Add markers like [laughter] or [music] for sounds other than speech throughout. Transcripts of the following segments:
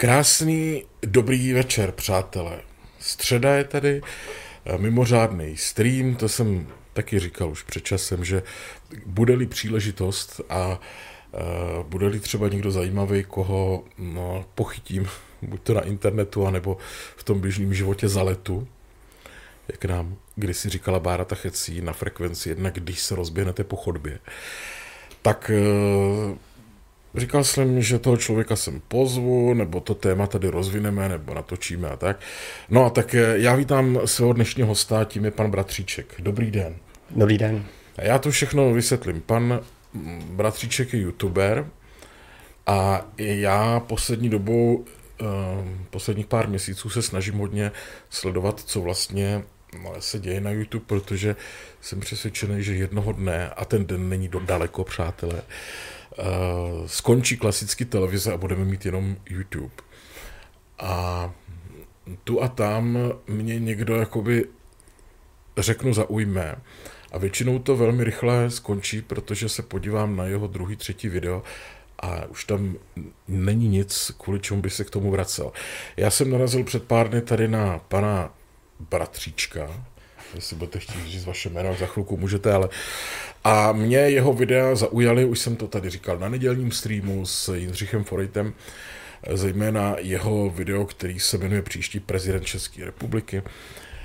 Krásný dobrý večer, přátelé. Středa je tady, eh, mimořádný stream, to jsem taky říkal už před časem, že bude-li příležitost a uh, bude-li třeba někdo zajímavý, koho no, pochytím, [laughs] buď to na internetu, anebo v tom běžném životě za letu, jak nám kdysi říkala Bára Tachecí na frekvenci jedna, když se rozběhnete po chodbě, tak uh, Říkal jsem, že toho člověka sem pozvu, nebo to téma tady rozvineme, nebo natočíme a tak. No a tak eh, já vítám svého dnešního hosta, tím je pan Bratříček. Dobrý den. Dobrý den. A já to všechno vysvětlím. Pan mm, Bratříček je youtuber a já poslední dobou, eh, posledních pár měsíců se snažím hodně sledovat, co vlastně no, se děje na YouTube, protože jsem přesvědčený, že jednoho dne, a ten den není daleko, přátelé, skončí klasický televize a budeme mít jenom YouTube. A tu a tam mě někdo jakoby řeknu zaujme. A většinou to velmi rychle skončí, protože se podívám na jeho druhý, třetí video a už tam není nic, kvůli čemu by se k tomu vracel. Já jsem narazil před pár dny tady na pana Bratříčka, jestli budete chtít říct vaše jméno, za chvilku můžete, ale a mě jeho videa zaujaly, už jsem to tady říkal na nedělním streamu s Jindřichem Forejtem, zejména jeho video, který se jmenuje Příští prezident České republiky.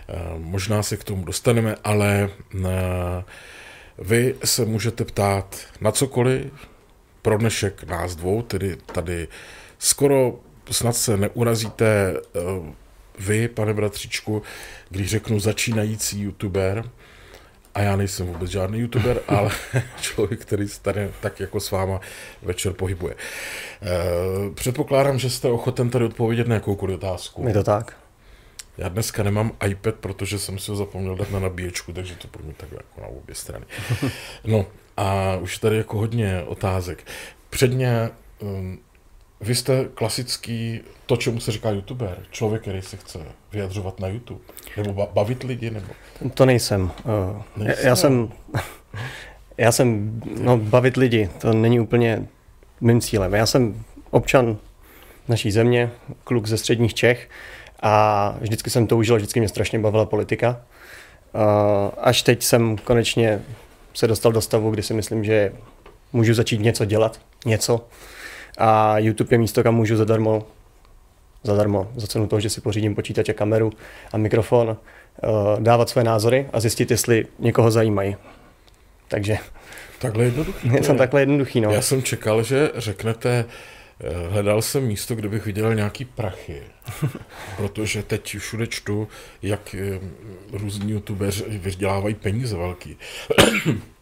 Eh, možná se k tomu dostaneme, ale eh, vy se můžete ptát na cokoliv, pro dnešek nás dvou, tedy tady skoro snad se neurazíte eh, vy, pane bratříčku, když řeknu začínající youtuber, a já nejsem vůbec žádný youtuber, [laughs] ale člověk, který se tady tak jako s váma večer pohybuje. E, předpokládám, že jste ochoten tady odpovědět na jakoukoliv otázku. Je to tak. Já dneska nemám iPad, protože jsem si ho zapomněl dát na nabíječku, takže to pro mě tak jako na obě strany. [laughs] No a už tady jako hodně otázek. Předně um, vy jste klasický, to, čemu se říká youtuber, člověk, který se chce vyjadřovat na YouTube, nebo bavit lidi, nebo... To nejsem. Uh, nejsem. Já jsem, [laughs] já jsem, no bavit lidi, to není úplně mým cílem. Já jsem občan naší země, kluk ze středních Čech a vždycky jsem toužil, vždycky mě strašně bavila politika. Uh, až teď jsem konečně se dostal do stavu, kdy si myslím, že můžu začít něco dělat, něco, a YouTube je místo, kam můžu zadarmo, zadarmo, za cenu toho, že si pořídím počítač a kameru a mikrofon, eh, dávat své názory a zjistit, jestli někoho zajímají. Takže [laughs] takhle jednoduchý. Je to takhle jednoduchý, no. Já jsem čekal, že řeknete, eh, hledal jsem místo, kde bych viděl nějaký prachy, [laughs] protože teď všude čtu, jak eh, různí youtubeři vydělávají peníze velký. [clears throat]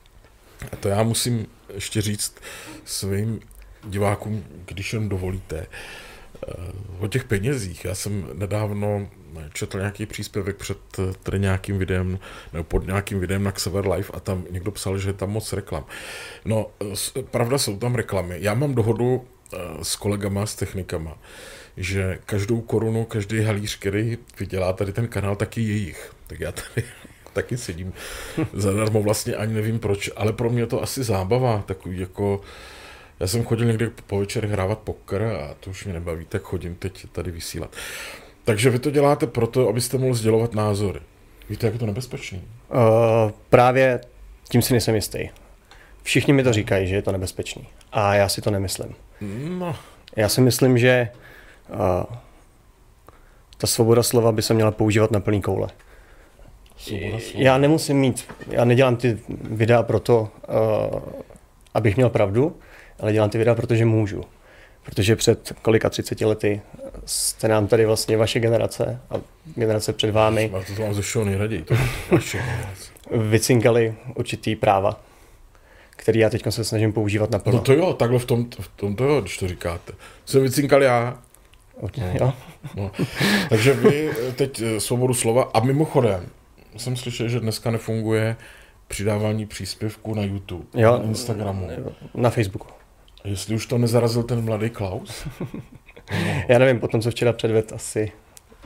A to já musím ještě říct svým divákům, když jen dovolíte, eh, o těch penězích. Já jsem nedávno četl nějaký příspěvek před eh, tady nějakým videem, nebo pod nějakým videem na Xaver Live a tam někdo psal, že je tam moc reklam. No, pravda jsou tam reklamy. Já mám dohodu eh, s kolegama, s technikama, že každou korunu, každý halíř, který vydělá tady ten kanál, taky jejich. Tak já tady [laughs] taky sedím zadarmo, vlastně ani nevím proč, ale pro mě to asi zábava, takový jako já jsem chodil někdy po večer hrávat poker a to už mě nebaví, tak chodím teď tady vysílat. Takže vy to děláte proto, abyste mohl sdělovat názory. Víte, jak je to nebezpečný? Uh, právě tím si nejsem jistý. Všichni mi to říkají, že je to nebezpečný. A já si to nemyslím. No. Já si myslím, že uh, ta svoboda slova by se měla používat na plný koule. Já nemusím mít, já nedělám ty videa proto, uh, abych měl pravdu, ale dělám ty videa, protože můžu. Protože před kolika 30 lety jste nám tady vlastně vaše generace a generace před vámi to vám ze všeho nejraději, to vaše generace. vycinkali určitý práva, který já teď se snažím používat na No to jo, takhle v tom, v tom to jo, když to říkáte. Jsem vycinkal já. No. Jo. No. Takže vy teď eh, svobodu slova a mimochodem, jsem slyšel, že dneska nefunguje přidávání příspěvků na YouTube, jo, na Instagramu. Na Facebooku. Jestli už to nezarazil ten mladý Klaus? No. [laughs] Já nevím, potom co včera předved, asi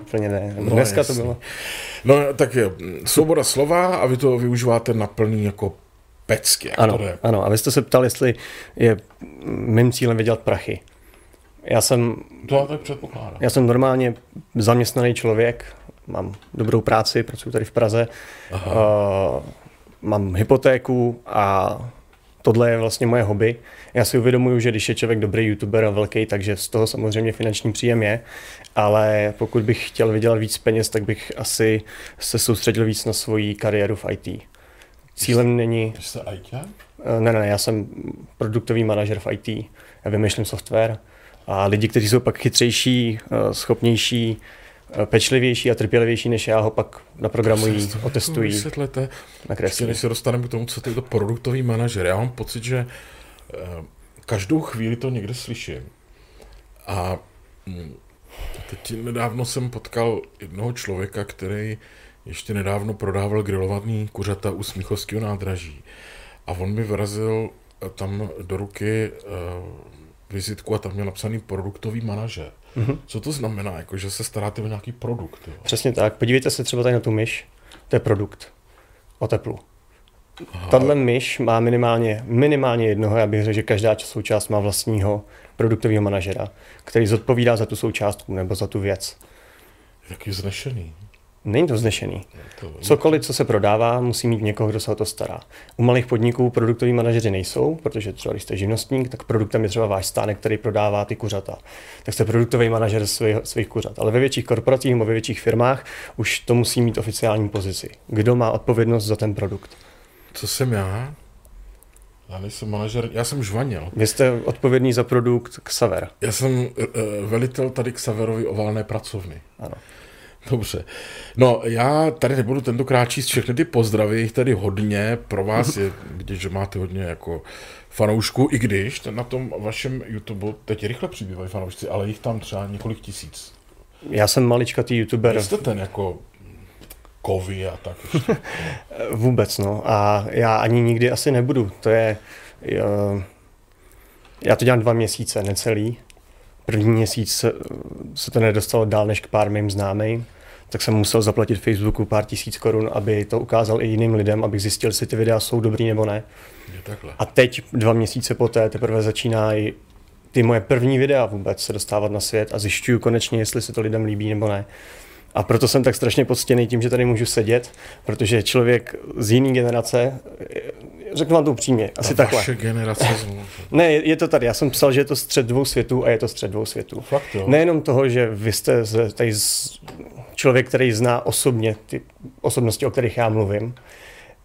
úplně ne. No, Dneska jasný. to bylo. No tak je, svoboda slova a vy to využíváte na plný jako pecky. Jak ano, to jde. ano, a vy jste se ptal, jestli je mým cílem vydělat prachy. Já jsem... To já tak předpokládám. Já jsem normálně zaměstnaný člověk, mám dobrou práci, pracuji tady v Praze, uh, mám hypotéku a tohle je vlastně moje hobby. Já si uvědomuju, že když je člověk dobrý youtuber a velký, takže z toho samozřejmě finanční příjem je, ale pokud bych chtěl vydělat víc peněz, tak bych asi se soustředil víc na svoji kariéru v IT. Cílem není... Jste IT? Eh, ne, ne, já jsem produktový manažer v IT. Já vymýšlím software a lidi, kteří jsou pak chytřejší, eh, schopnější, pečlivější a trpělivější než já ho pak naprogramují, otestují. Vysvětlete, než se dostaneme k tomu, co to je to produktový manažer. Já mám pocit, že každou chvíli to někde slyším. A hm, teď nedávno jsem potkal jednoho člověka, který ještě nedávno prodával grilovaný kuřata u Smíchovského nádraží. A on mi vrazil eh, tam do ruky vizitku a tam měl napsaný produktový manažer. Mm-hmm. Co to znamená, jako, že se staráte o nějaký produkt? Jo? Přesně tak. Podívejte se třeba tady na tu myš. To je produkt o teplu. Tahle myš má minimálně, minimálně jednoho, já bych řekl, že každá součást má vlastního produktového manažera, který zodpovídá za tu součástku nebo za tu věc. Jaký znešený. Není to znešený. Cokoliv, co se prodává, musí mít někoho, kdo se o to stará. U malých podniků produktoví manažeři nejsou, protože třeba když jste živnostník, tak produktem je třeba váš stánek, který prodává ty kuřata. Tak jste produktový manažer svých, svých kuřat. Ale ve větších korporacích nebo ve větších firmách už to musí mít oficiální pozici. Kdo má odpovědnost za ten produkt? Co jsem já? Já nejsem manažer, já jsem žvanil. Vy jste odpovědný za produkt Xaver. Já jsem uh, velitel tady Xaverovi oválné pracovny. Ano. Dobře. No, já tady nebudu tentokrát číst všechny ty pozdravy, jich tady hodně, pro vás je že máte hodně jako fanoušků, i když na tom vašem YouTube teď rychle přibývají fanoušci, ale jich tam třeba několik tisíc. Já jsem maličkatý youtuber. Jste ten jako kovy a tak [laughs] Vůbec, no. A já ani nikdy asi nebudu. To je... Já to dělám dva měsíce, necelý. První měsíc se to nedostalo dál než k pár mým známým tak jsem musel zaplatit Facebooku pár tisíc korun, aby to ukázal i jiným lidem, abych zjistil, jestli ty videa jsou dobrý nebo ne. A teď, dva měsíce poté, teprve začínají ty moje první videa vůbec se dostávat na svět a zjišťuju konečně, jestli se to lidem líbí nebo ne. A proto jsem tak strašně poctěný tím, že tady můžu sedět, protože člověk z jiné generace, řeknu vám to upřímně, asi Ta takhle. Vaše generace Ne, je, je to tady. Já jsem psal, že je to střed dvou světů a je to střed dvou světů. Fakt, jo. Nejenom toho, že vy jste z, tady z, člověk, který zná osobně ty osobnosti, o kterých já mluvím,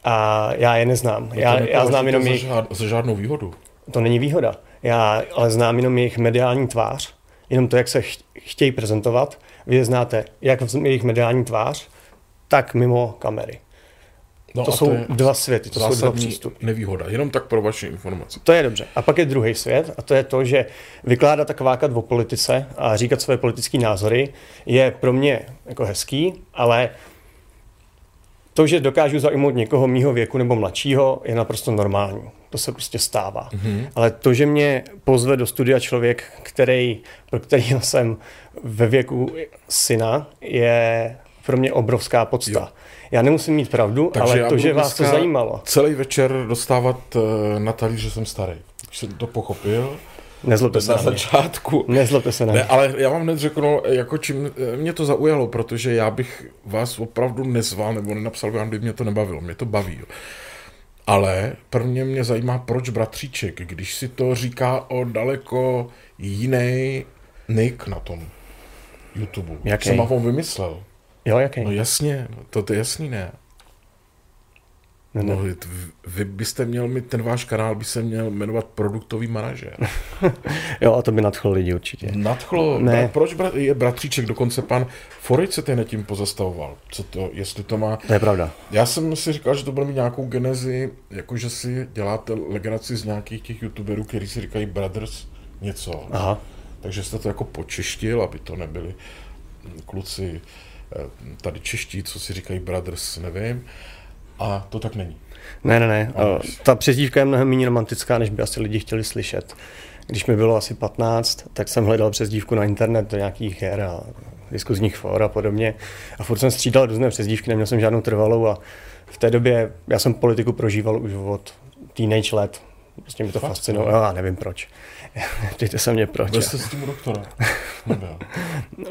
a já je neznám. No já, já znám jenom jejich... Za žádnou výhodu. To není výhoda. Já ale znám jenom jejich mediální tvář, jenom to, jak se chtějí prezentovat. Vy je znáte jak v jejich mediální tvář, tak mimo kamery. No to jsou to dva světy, to jsou dva přístupy. nevýhoda, jenom tak pro vaši informaci. To je dobře. A pak je druhý svět a to je to, že vykládat a kvákat o politice a říkat své politické názory je pro mě jako hezký, ale to, že dokážu zaujmout někoho mýho věku nebo mladšího, je naprosto normální. To se prostě stává. Mm-hmm. Ale to, že mě pozve do studia člověk, který, pro kterého jsem ve věku syna, je pro mě obrovská podsta. Jo. Já nemusím mít pravdu, Takže ale to, že vás to zajímalo. Celý večer dostávat uh, na talíř, že jsem starý. Když jsem to pochopil, Nezlobte se na začátku. Nezlobte se na ne, ale já vám hned řeknu, jako čím eh, mě to zaujalo, protože já bych vás opravdu nezval nebo nenapsal vám, kdyby mě to nebavilo. Mě to baví. Jo. Ale prvně mě zajímá, proč bratříček, když si to říká o daleko jiný nick na tom YouTube. Jaký? Jsem vám vymyslel. Jo, jaký? No jasně, to, to je jasný, ne? No, vy byste měl mít, ten váš kanál by se měl jmenovat produktový manažer. [laughs] jo, a to by nadchlo lidi určitě. Nadchlo? Ne. Proč je bratříček? Dokonce pan Forič se ten tím pozastavoval. Co to, jestli to má... To je pravda. Já jsem si říkal, že to bude mít nějakou genezi, jakože si děláte legraci z nějakých těch youtuberů, kteří si říkají Brothers něco. Aha. Takže jste to jako počeštil, aby to nebyli kluci tady čeští, co si říkají Brothers, nevím. A to tak není. Ne, ne, ne. A ta přezdívka je mnohem méně romantická, než by asi lidi chtěli slyšet. Když mi bylo asi 15, tak jsem hledal přezdívku na internet do nějakých her a diskuzních for a podobně. A furt jsem střídal různé přezdívky, neměl jsem žádnou trvalou a v té době já jsem politiku prožíval už od teenage let. Prostě mi to fascinovalo. Já nevím proč. [laughs] Ptejte se mě proč. Byl jste s tím doktora? [laughs] Nebyl.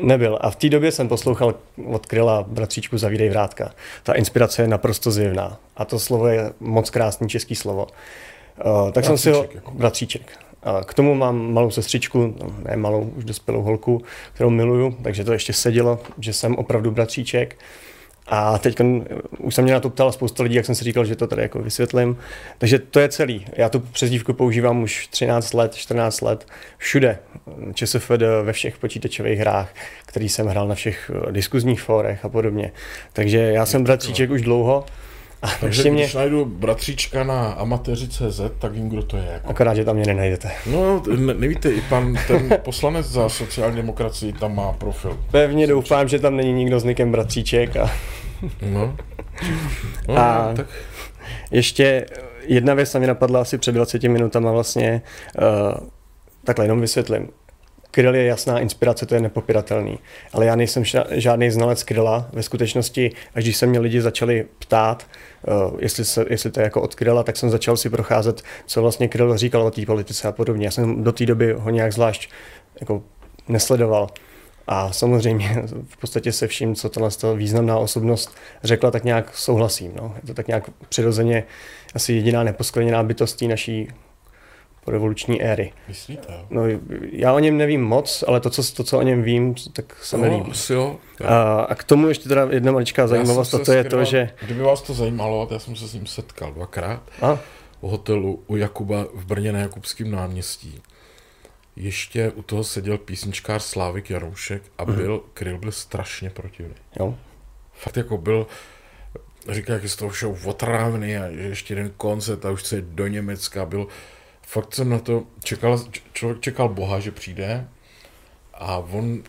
Nebyl. A v té době jsem poslouchal od Kryla bratříčku Zavídej vrátka. Ta inspirace je naprosto zjevná. A to slovo je moc krásný český slovo. Uh, tak bratříček, jsem si ho... Jako. Bratříček. A k tomu mám malou sestřičku, no, ne malou, už dospělou holku, kterou miluju, takže to ještě sedělo, že jsem opravdu bratříček. A teď už jsem mě na to ptal spousta lidí, jak jsem si říkal, že to tady jako vysvětlím. Takže to je celý. Já tu přezdívku používám už 13 let, 14 let, všude. ČSFD ve všech počítačových hrách, který jsem hrál na všech eh, diskuzních fórech a podobně. Takže já jsem bratříček už dlouho. A Takže mě... když najdu bratříčka na amatéři.cz, tak vím, kdo to je. Jako. Akorát, že tam mě nenajdete. No, ne, nevíte, i pan ten [laughs] poslanec za sociální demokracii tam má profil. Pevně doufám, že tam není nikdo s nikem bratříček. A... No. [laughs] no a tak. ještě jedna věc mi napadla asi před 20 minutama vlastně. Uh, takhle jenom vysvětlím. Kryl je jasná inspirace, to je nepopiratelný. Ale já nejsem žádný znalec Kryla. Ve skutečnosti, až když se mě lidi začali ptát, uh, jestli, se, jestli to je jako od Kryla, tak jsem začal si procházet, co vlastně Kryl říkal o té politice a podobně. Já jsem do té doby ho nějak zvlášť jako nesledoval. A samozřejmě v podstatě se vším, co tohle významná osobnost řekla, tak nějak souhlasím. No. Je to tak nějak přirozeně asi jediná neposkleněná bytost té naší revoluční éry. Myslíte? No, já o něm nevím moc, ale to, co, to, co o něm vím, tak se mi no, líbí. jo. A, a k tomu ještě teda jedna maličká zajímavost, a to je to, že... Kdyby vás to zajímalo, já jsem se s ním setkal dvakrát a? u hotelu u Jakuba v Brně na Jakubském náměstí. Ještě u toho seděl písničkář Slávik Jaroušek a mhm. byl, mm. Kryl byl strašně protivný. Jo. Fakt jako byl, říkal, jak je z toho všeho otrávný a ještě jeden koncert a už chce do Německa, byl fakt jsem na to čekal, člověk čekal Boha, že přijde a on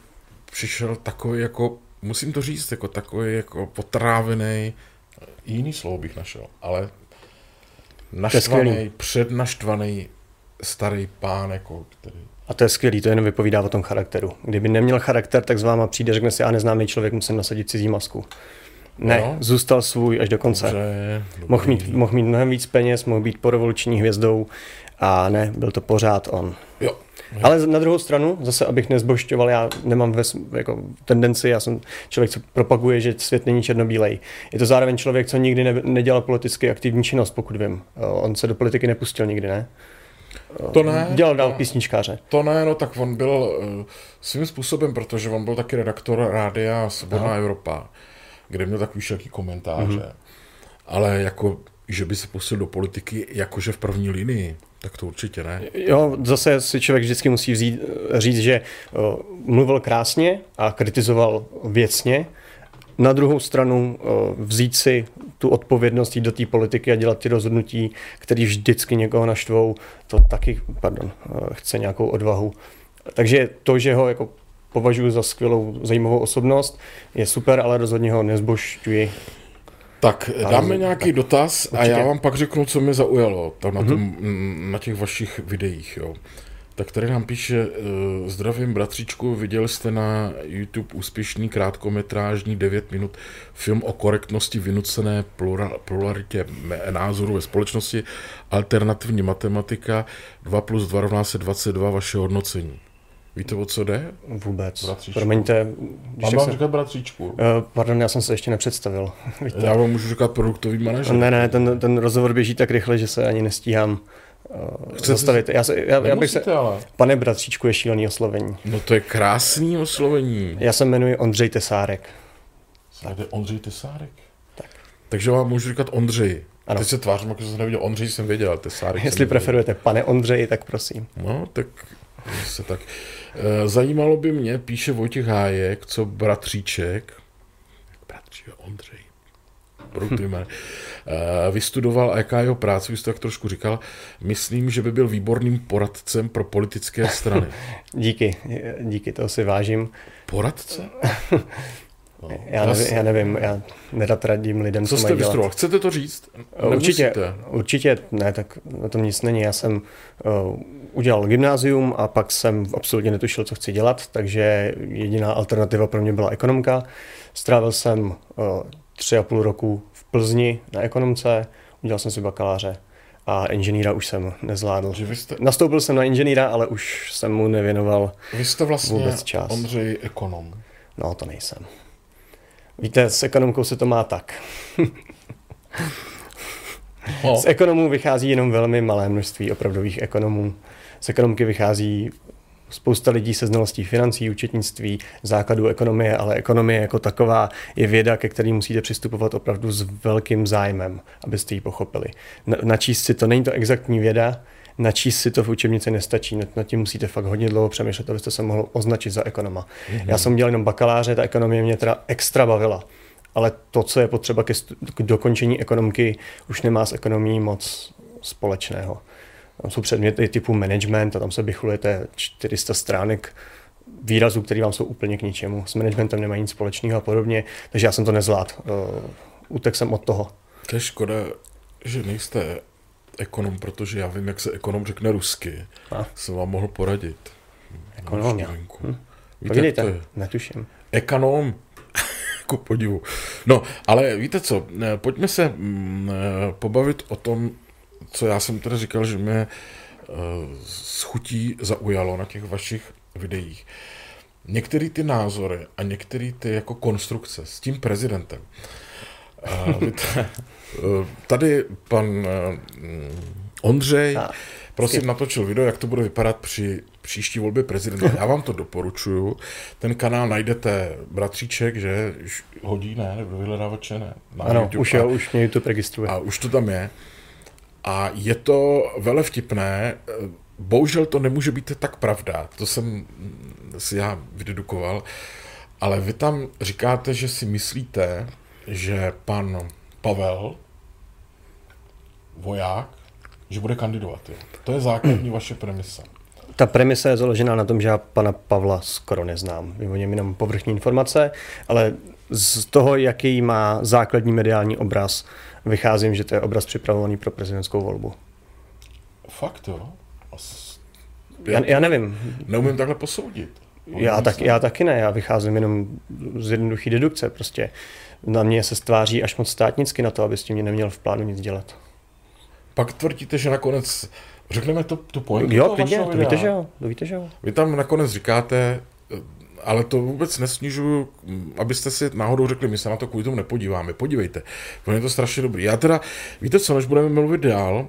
přišel takový jako, musím to říct, jako takový jako potrávený, jiný slovo bych našel, ale naštvaný, přednaštvaný starý pán, jako, který... A to je skvělý, to jen vypovídá o tom charakteru. Kdyby neměl charakter, tak z váma přijde, řekne si, já neznámý člověk, musím nasadit cizí masku. Ne, no. zůstal svůj až do konce. Dobře, mohl, mít, mohl mít mnohem víc peněz, mohl být porevoluční hvězdou, a ne, byl to pořád on. Jo. Ale na druhou stranu, zase abych nezbošťoval, já nemám ves, jako tendenci, já jsem člověk, co propaguje, že svět není černobílej. Je to zároveň člověk, co nikdy ne, nedělal politicky aktivní činnost, pokud vím. On se do politiky nepustil nikdy, ne? To ne. Dělal dál písničkáře. To ne, no tak on byl uh, svým způsobem, protože on byl taky redaktor rádia Svobodná no. Evropa, kde měl takový všaký komentáře. Mm-hmm. Ale jako, že by se pustil do politiky jakože v první linii. Tak to určitě ne. Jo, zase si člověk vždycky musí vzít, říct, že uh, mluvil krásně a kritizoval věcně. Na druhou stranu uh, vzít si tu odpovědnost jít do té politiky a dělat ty rozhodnutí, které vždycky někoho naštvou, to taky, pardon, chce nějakou odvahu. Takže to, že ho jako považuji za skvělou, zajímavou osobnost, je super, ale rozhodně ho nezbošťuji tak dáme nějaký tak, dotaz určitě. a já vám pak řeknu, co mě zaujalo to na, tom, mm-hmm. na těch vašich videích. Jo. Tak tady nám píše, uh, zdravím bratříčku, viděli jste na YouTube úspěšný krátkometrážní 9 minut film o korektnosti vynucené pluralitě názoru ve společnosti, alternativní matematika, 2 plus 2 rovná se 22, vaše hodnocení. Víte, o co jde? Vůbec. Bratříčku. Promiňte. Mám vám se... říkat bratříčku? Uh, pardon, já jsem se ještě nepředstavil. já vám můžu říkat produktový manažer. Ne, ne, ten, ten rozhovor běží tak rychle, že se ani nestíhám uh, zastavit. Já, se, já, já bych se, ale. Pane bratříčku je šílený oslovení. No to je krásný oslovení. Já se jmenuji Ondřej Tesárek. Je Ondřej Tesárek? Tak. Takže vám můžu říkat Ondřej. Ano. Teď se tvářím, jako jsem neviděl Ondřej, jsem věděl, Tesárek. Jestli preferujete pane Ondřej, tak prosím. No, tak se tak. Eh, zajímalo by mě, píše Vojtěch Hájek, co bratříček, bratříček Ondřej, hm. vystudoval a jaká jeho práce, vy jste tak trošku říkal, myslím, že by byl výborným poradcem pro politické strany. [laughs] díky, díky, toho si vážím. Poradce? [laughs] No, já, nevím, já nevím, já nerad radím lidem, co, co jste vystudoval? Chcete to říct? Určitě, určitě ne, tak na tom nic není. Já jsem uh, udělal gymnázium a pak jsem absolutně netušil, co chci dělat, takže jediná alternativa pro mě byla ekonomka. Strávil jsem uh, tři a půl roku v Plzni na ekonomce, udělal jsem si bakaláře a inženýra už jsem nezvládl. Že vy jste... Nastoupil jsem na inženýra, ale už jsem mu nevěnoval Vy jste vlastně vůbec čas. Ondřej ekonom. No, to nejsem. Víte, s ekonomkou se to má tak. [laughs] no. Z ekonomů vychází jenom velmi malé množství opravdových ekonomů. Z ekonomky vychází spousta lidí se znalostí financí, účetnictví, základů ekonomie, ale ekonomie jako taková je věda, ke který musíte přistupovat opravdu s velkým zájmem, abyste ji pochopili. Na, načíst si to, není to exaktní věda, načíst si to v učebnici nestačí, nad tím musíte fakt hodně dlouho přemýšlet, abyste se mohl označit za ekonoma. Mm-hmm. Já jsem dělal jenom bakaláře, ta ekonomie mě teda extra bavila. Ale to, co je potřeba ke k dokončení ekonomky, už nemá s ekonomií moc společného. Tam jsou předměty typu management a tam se vychulujete 400 stránek výrazů, které vám jsou úplně k ničemu. S managementem nemají nic společného a podobně, takže já jsem to nezvládl. Uh, utek jsem od toho. To je škoda, že nejste ekonom, protože já vím, jak se ekonom řekne rusky. A? Jsem vám mohl poradit. Ekonom, hm. Víte, to je? netuším. Ekonom, ku podivu. No, ale víte co, pojďme se mm, eh, pobavit o tom, co já jsem teda říkal, že mě uh, s chutí zaujalo na těch vašich videích. Některé ty názory a některé ty jako konstrukce s tím prezidentem. Víte, [laughs] tady pan uh, Ondřej, prosím, natočil video, jak to bude vypadat při příští volbě prezidenta. Já vám to doporučuju. Ten kanál najdete, bratříček, že hodí, ne, nebo vyhledávače, ne. Na ano, YouTube, už jo, už mě YouTube registruje. A už to tam je. A je to vele vtipné. Bohužel to nemůže být tak pravda. To jsem si já vydedukoval. Ale vy tam říkáte, že si myslíte, že pan Pavel, voják, že bude kandidovat. Jo. To je základní vaše premisa. Ta premisa je založená na tom, že já pana Pavla skoro neznám. Vím o něm jenom povrchní informace, ale z toho, jaký má základní mediální obraz, vycházím, že to je obraz připravovaný pro prezidentskou volbu. Fakt jo? Já, já, já nevím. Neumím takhle posoudit. Já, tak, já taky ne, já vycházím jenom z jednoduché dedukce. Prostě na mě se stváří až moc státnicky na to, aby s tím neměl v plánu nic dělat. Pak tvrdíte, že nakonec Řekneme to, tu pointu Jo, klidně, to víte, že jo, to víte, že jo. Vy tam nakonec říkáte, ale to vůbec nesnižuju, abyste si náhodou řekli, my se na to kvůli tomu nepodíváme. Podívejte, on je to strašně dobrý. Já teda, víte co, než budeme mluvit dál,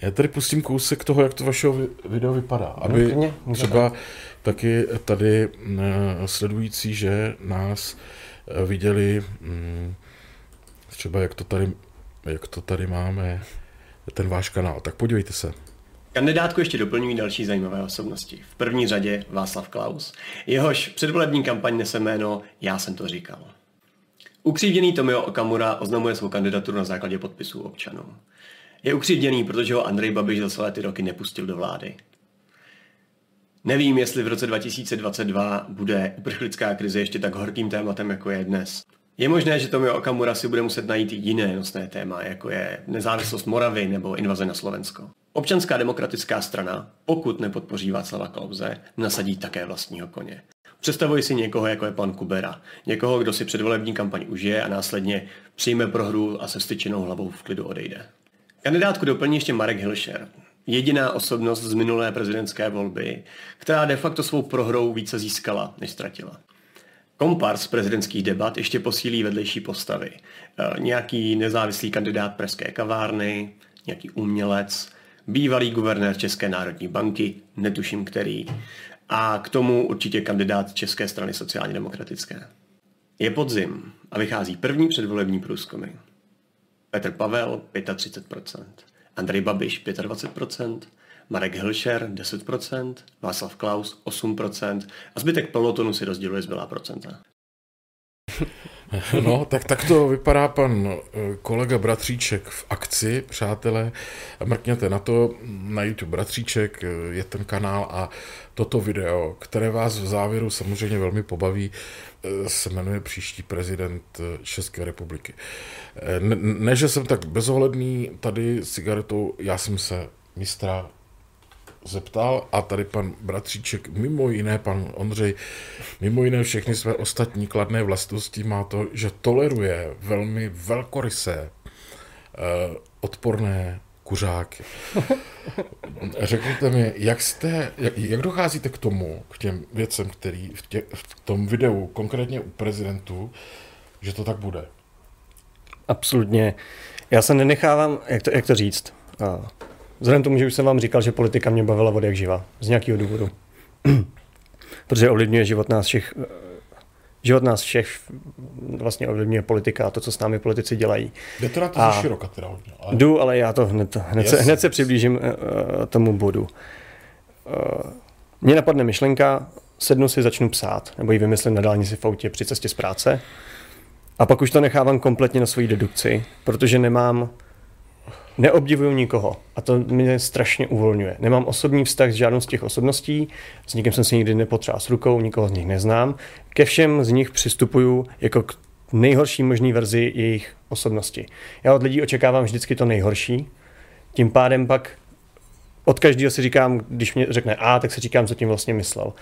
já tady pustím kousek toho, jak to vašeho video vypadá, aby no, třeba taky tady sledující, že nás e, viděli mm, třeba jak to tady, jak to tady máme, ten váš kanál. Tak podívejte se. Kandidátku ještě doplňují další zajímavé osobnosti. V první řadě Václav Klaus. Jehož předvolební kampaň nese jméno Já jsem to říkal. Ukřívděný Tomio Okamura oznamuje svou kandidaturu na základě podpisů občanů. Je ukřívděný, protože ho Andrej Babiš za celé ty roky nepustil do vlády. Nevím, jestli v roce 2022 bude uprchlická krize ještě tak horkým tématem, jako je dnes. Je možné, že Tomio Okamura si bude muset najít jiné nosné téma, jako je nezávislost Moravy nebo invaze na Slovensko. Občanská demokratická strana, pokud nepodpoří Václava Klauze, nasadí také vlastního koně. Představuji si někoho, jako je pan Kubera. Někoho, kdo si předvolební kampaň užije a následně přijme prohru a se styčenou hlavou v klidu odejde. Kandidátku doplní ještě Marek Hilšer, jediná osobnost z minulé prezidentské volby, která de facto svou prohrou více získala, než ztratila. Kompars prezidentských debat ještě posílí vedlejší postavy. E, nějaký nezávislý kandidát pražské kavárny, nějaký umělec, bývalý guvernér České národní banky, netuším který, a k tomu určitě kandidát České strany sociálně demokratické. Je podzim a vychází první předvolební průzkumy. Petr Pavel 35%, Andrej Babiš 25%, Marek Hilšer 10%, Václav Klaus 8% a zbytek pelotonu si rozděluje zbylá procenta. No, tak, tak to vypadá pan eh, kolega Bratříček v akci, přátelé. Mrkněte na to, na YouTube Bratříček eh, je ten kanál a toto video, které vás v závěru samozřejmě velmi pobaví, eh, se jmenuje Příští prezident České republiky. Ne, ne že jsem tak bezohledný tady s cigaretou, já jsem se mistra zeptal a tady pan Bratříček, mimo jiné pan Ondřej, mimo jiné všechny své ostatní kladné vlastnosti má to, že toleruje velmi velkorysé, eh, odporné kuřáky. [laughs] Řekněte mi, jak jste, jak, jak docházíte k tomu, k těm věcem, který v, tě, v tom videu, konkrétně u prezidentu, že to tak bude? Absolutně. Já se nenechávám, jak to, jak to říct, vzhledem tomu, že už jsem vám říkal, že politika mě bavila od jak živa, z nějakého důvodu. [clears throat] Protože ovlivňuje život nás všech, život nás všech vlastně ovlivňuje politika a to, co s námi politici dělají. Jde to na to a široka teda hodně. Ale... Jdu, ale já to hned, hned, se, hned se přiblížím uh, tomu bodu. Uh, mně napadne myšlenka, sednu si, začnu psát, nebo ji vymyslím na dálnici v autě při cestě z práce. A pak už to nechávám kompletně na svoji dedukci, protože nemám neobdivuju nikoho a to mě strašně uvolňuje. Nemám osobní vztah s žádnou z těch osobností, s nikým jsem si nikdy nepotřás rukou, nikoho z nich neznám. Ke všem z nich přistupuju jako k nejhorší možný verzi jejich osobnosti. Já od lidí očekávám vždycky to nejhorší, tím pádem pak od každého si říkám, když mě řekne A, tak si říkám, co tím vlastně myslel.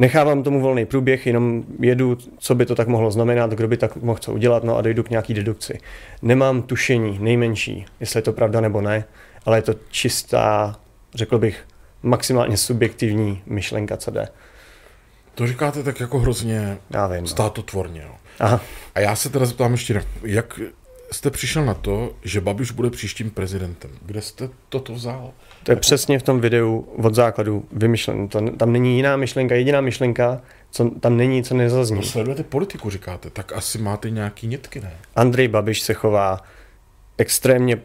Nechávám tomu volný průběh, jenom jedu, co by to tak mohlo znamenat, kdo by tak mohl co udělat, no a dojdu k nějaký dedukci. Nemám tušení, nejmenší, jestli je to pravda nebo ne, ale je to čistá, řekl bych, maximálně subjektivní myšlenka, co jde. To říkáte tak jako hrozně já vím, no. státotvorně. No. Aha. A já se teda zeptám ještě, jak jste přišel na to, že Babiš bude příštím prezidentem? Kde jste toto vzal? To je přesně v tom videu od základu vymyšlené. To, tam není jiná myšlenka, jediná myšlenka, co tam není, co nezazní. No, sledujete politiku, říkáte, tak asi máte nějaký nitky, ne? Andrej Babiš se chová extrémně...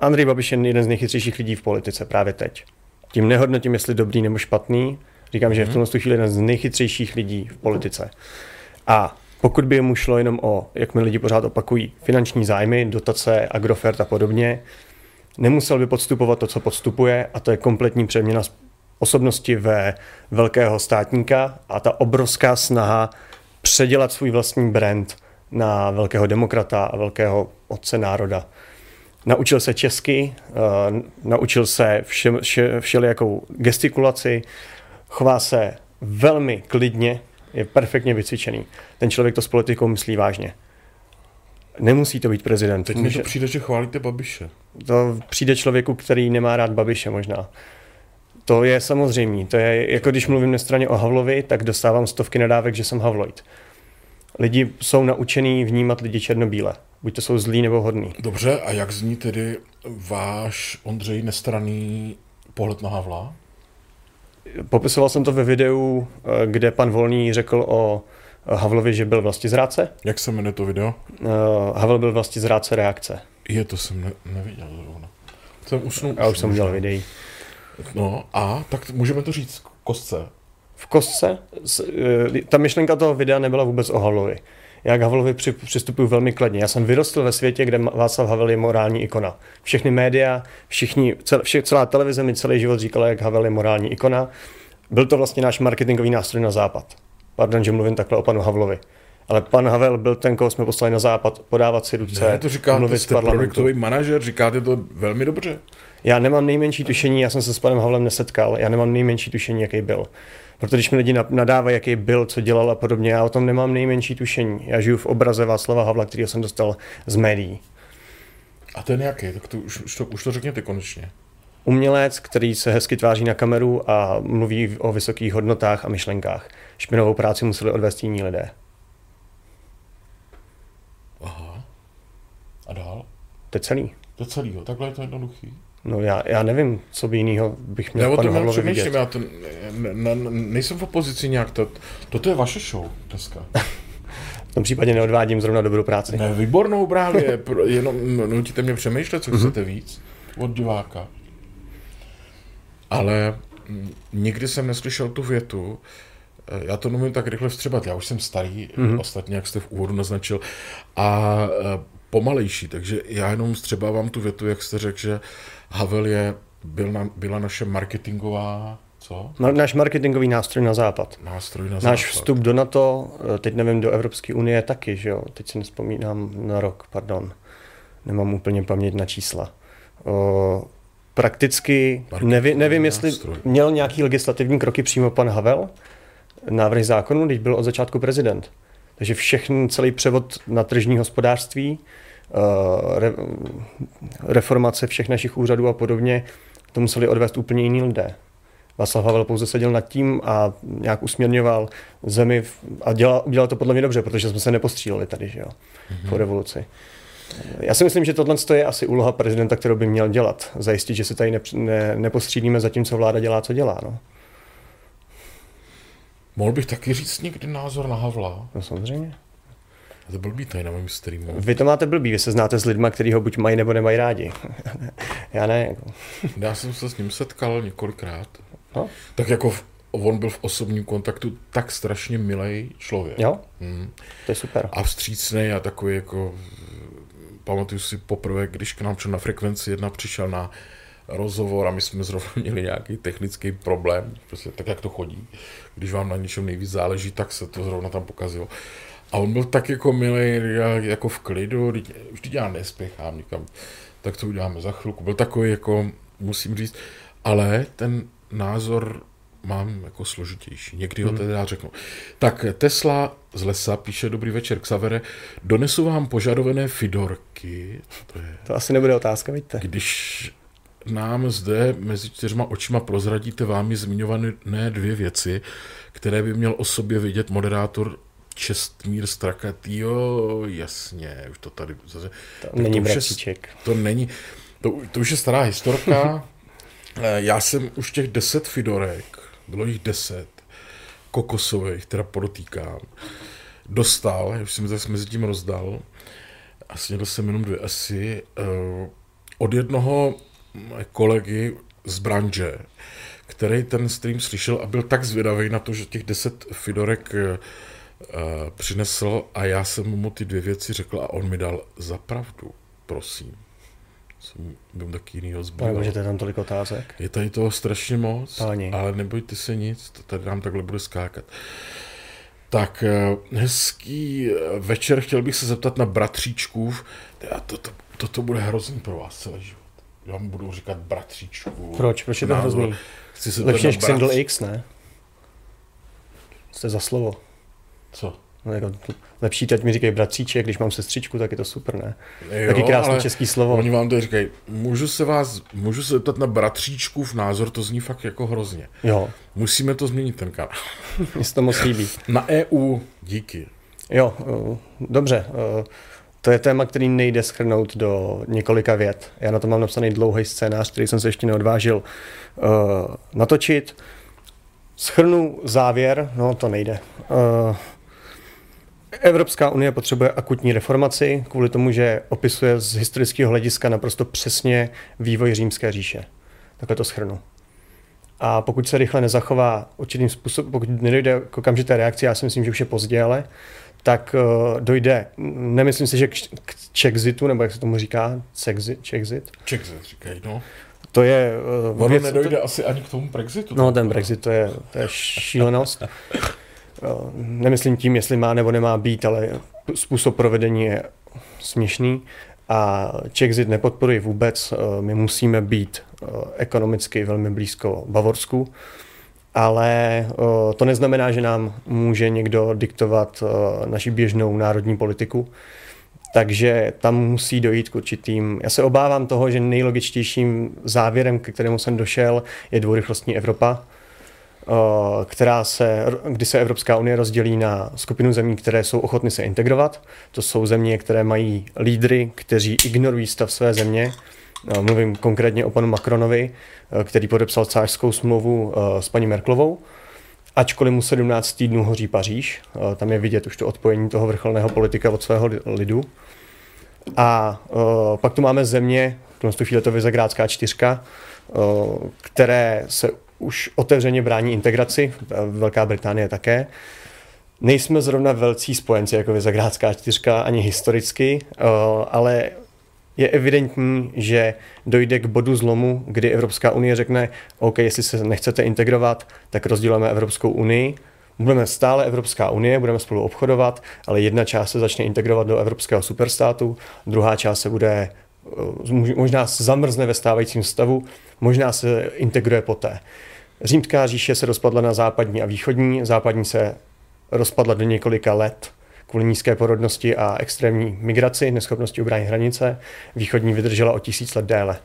Andrej Babiš je jeden z nejchytřejších lidí v politice právě teď. Tím nehodnotím, jestli dobrý nebo špatný. Říkám, že je v mhm. tomto chvíli jeden z nejchytřejších lidí v politice. A pokud by mu šlo jenom o, jak mi lidi pořád opakují, finanční zájmy, dotace, agrofert a podobně, nemusel by podstupovat to, co podstupuje, a to je kompletní přeměna osobnosti ve velkého státníka a ta obrovská snaha předělat svůj vlastní brand na velkého demokrata a velkého otce národa. Naučil se česky, uh, naučil se vše, vše, všelijakou gestikulaci, chová se velmi klidně, je perfektně vycvičený. Ten člověk to s politikou myslí vážně. Nemusí to být prezident. Teď mi to přijde, že chválíte Babiše. To přijde člověku, který nemá rád Babiše možná. To je samozřejmé. To je jako když mluvím na straně o Havlovi, tak dostávám stovky nadávek, že jsem Havloid. Lidi jsou naučený vnímat lidi černobíle. Buď to jsou zlí nebo hodný. Dobře, a jak zní tedy váš Ondřej nestraný pohled na Havla? Popisoval jsem to ve videu, eh, kde pan Volný řekl o Havlovi, že byl vlastně zráce. Jak se jmenuje to video? Uh, Havel byl vlastně zráce reakce. Je, to jsem ne, neviděl zrovna. Jsem usnul. Já už jsem udělal videí. No a tak můžeme to říct kostce. V kostce? Eh, ta myšlenka toho videa nebyla vůbec o Havlovi. Já k Havlovi při, přistupuji velmi kladně. Já jsem vyrostl ve světě, kde Václav Havel je morální ikona. Všechny média, všichni, cel, vše, celá televize mi celý život říkala, jak Havel je morální ikona. Byl to vlastně náš marketingový nástroj na západ. Pardon, že mluvím takhle o panu Havlovi. Ale pan Havel byl ten, koho jsme poslali na západ, podávat si ruce, ne, to říkáte, mluvit jste projektový manažer, říkáte to velmi dobře. Já nemám nejmenší tušení, já jsem se s panem Havlem nesetkal, já nemám nejmenší tušení, jaký byl. Protože když mi lidi nadávají, jaký byl, co dělal a podobně, já o tom nemám nejmenší tušení. Já žiju v obraze Václava Havla, který jsem dostal z médií. A ten jaký? Tak to, už, už, to, už to řekněte konečně. Umělec, který se hezky tváří na kameru a mluví o vysokých hodnotách a myšlenkách. Špinovou práci museli odvést jiní lidé. Aha. A dál? To je celý. To je celý, takhle je to jednoduchý. No já, já nevím, co by jiného bych měl já panu Havlovi vidět. Já to, ne, ne, nejsem v opozici nějak, to, toto je vaše show dneska. v tom případě neodvádím zrovna dobrou práci. Ne, výbornou právě, jenom nutíte mě přemýšlet, co mm-hmm. chcete víc od diváka. Ale nikdy jsem neslyšel tu větu, eh, já to nemůžu tak rychle vstřebat, já už jsem starý, mm-hmm. ostatně, jak jste v úvodu naznačil, a eh, pomalejší, takže já jenom vstřebávám tu větu, jak jste řekl, že Havel je, byl na, byla naše marketingová co? Náš marketingový nástroj na západ. Nástroj na Náš západ. Náš vstup do NATO, eh, teď nevím, do Evropské unie taky, že jo? Teď si nespomínám na rok, pardon. Nemám úplně paměť na čísla. O, prakticky, neví, nevím, jestli nástroj. měl nějaký legislativní kroky přímo pan Havel, návrh zákonu, když byl od začátku prezident. Takže všechny, celý převod na tržní hospodářství re, reformace všech našich úřadů a podobně, to museli odvést úplně jiní lidé. Václav Havel pouze seděl nad tím a nějak usměrňoval zemi a dělal, udělal to podle mě dobře, protože jsme se nepostříleli tady, že jo, mm-hmm. po revoluci. Já si myslím, že tohle je asi úloha prezidenta, kterou by měl dělat. Zajistit, že se tady ne, ne, nepostřídíme za tím, co vláda dělá, co dělá. No. Mohl bych taky říct někdy názor na Havla? No samozřejmě. A to blbý tady na mém streamu. Vy to máte blbý, vy se znáte s lidmi, kteří ho buď mají nebo nemají rádi. [laughs] Já ne. Jako. Já jsem se s ním setkal několikrát. No? Tak jako on byl v osobním kontaktu tak strašně milý člověk. Jo, hmm. to je super. A vstřícný a takový jako, pamatuju si poprvé, když k nám na frekvenci jedna přišel na rozhovor a my jsme zrovna [laughs] měli nějaký technický problém, prostě tak, jak to chodí. Když vám na něčem nejvíc záleží, tak se to zrovna tam pokazilo. A on byl tak jako milý, jako v klidu, vždyť já nespěchám nikam, tak to uděláme za chvilku. Byl takový jako, musím říct, ale ten názor mám jako složitější. Někdy ho hmm. teda řeknu. Tak Tesla z lesa píše Dobrý večer, Xavere. Donesu vám požadované fidorky. To, je, to asi nebude otázka, víte. Když nám zde mezi čtyřma očima prozradíte vámi zmiňované dvě věci, které by měl o sobě vidět moderátor Čestmír Strakatý, jo, jasně, už to tady zase... To není to je, To není, to, to už je stará historka. [laughs] Eh, já jsem už těch deset Fidorek, bylo jich deset, kokosových, teda podotýkám, dostal, už jsem zase mezi tím rozdal, a snědl jsem jenom dvě asi, uh, od jednoho kolegy z branže, který ten stream slyšel a byl tak zvědavý na to, že těch deset Fidorek uh, přinesl a já jsem mu ty dvě věci řekl a on mi dal za pravdu, prosím jsem byl taky jinýho zbýval. Můžete tam tolik otázek? Je tady toho strašně moc, Páni. ale nebojte se nic, to tady nám takhle bude skákat. Tak eh, hezký eh, večer, chtěl bych se zeptat na bratříčkův. To, to, to, to bude hrozný pro vás celý život. Já vám budu říkat bratříčku. Proč? Proč je to hrozný? Chci se Lepší než Single X, ne? Jste za slovo. Co? No, jako lepší, teď mi říkají bratříček, když mám sestřičku, tak je to super, ne? Jo, Taky krásné český slovo. Oni vám to říkají, můžu se vás, můžu se zeptat na bratříčku v názor, to zní fakt jako hrozně. Jo. Musíme to změnit ten kanál. Mně se to moc líbí. [laughs] Na EU díky. Jo, dobře. To je téma, který nejde schrnout do několika vět. Já na to mám napsaný dlouhý scénář, který jsem se ještě neodvážil natočit. Schrnu závěr, no to nejde. Evropská unie potřebuje akutní reformaci kvůli tomu, že opisuje z historického hlediska naprosto přesně vývoj římské říše. Takhle to schrnu. A pokud se rychle nezachová určitým způsobem, pokud nedojde k okamžité reakci, já si myslím, že už je pozdě, ale tak uh, dojde, nemyslím si, že k, Chexitu, nebo jak se tomu říká, Czexit? Czexit, Czexit říkají, no. To je... Uh, ono věc, nedojde to, asi ani k tomu Brexitu. No, ten Brexit, to je, to je šílenost. [laughs] Nemyslím tím, jestli má nebo nemá být, ale způsob provedení je směšný a Czexit nepodporuje vůbec. My musíme být ekonomicky velmi blízko Bavorsku, ale to neznamená, že nám může někdo diktovat naši běžnou národní politiku. Takže tam musí dojít k určitým. Já se obávám toho, že nejlogičtějším závěrem, ke kterému jsem došel, je dvourychlostní Evropa která se, kdy se Evropská unie rozdělí na skupinu zemí, které jsou ochotny se integrovat. To jsou země, které mají lídry, kteří ignorují stav své země. Eh, mluvím konkrétně o panu Macronovi, eh, který podepsal cářskou smlouvu s paní Merklovou. Ačkoliv mu 17 týdnů hoří Paříž, tam je vidět už to odpojení toho vrcholného politika od svého lidu. A pak tu máme země, v tu chvíli to Vizegrádská čtyřka, které se už otevřeně brání integraci, Velká Británie také. Nejsme zrovna velcí spojenci jako Vizegrádská čtyřka ani historicky, eh, ale je evidentní, že dojde k bodu zlomu, kdy Evropská unie řekne, OK, jestli se nechcete integrovat, tak rozdělíme Evropskou unii, budeme stále Evropská unie, budeme spolu obchodovat, ale jedna část se začne integrovat do evropského superstátu, druhá část se bude eh, možná zamrzne ve stávajícím stavu, možná se integruje poté. Římská říše se rozpadla na západní a východní, západní se rozpadla do několika let, kvůli nízké porodnosti a extrémní migraci, neschopnosti ubránit hranice. Východní vydržela o tisíc let déle.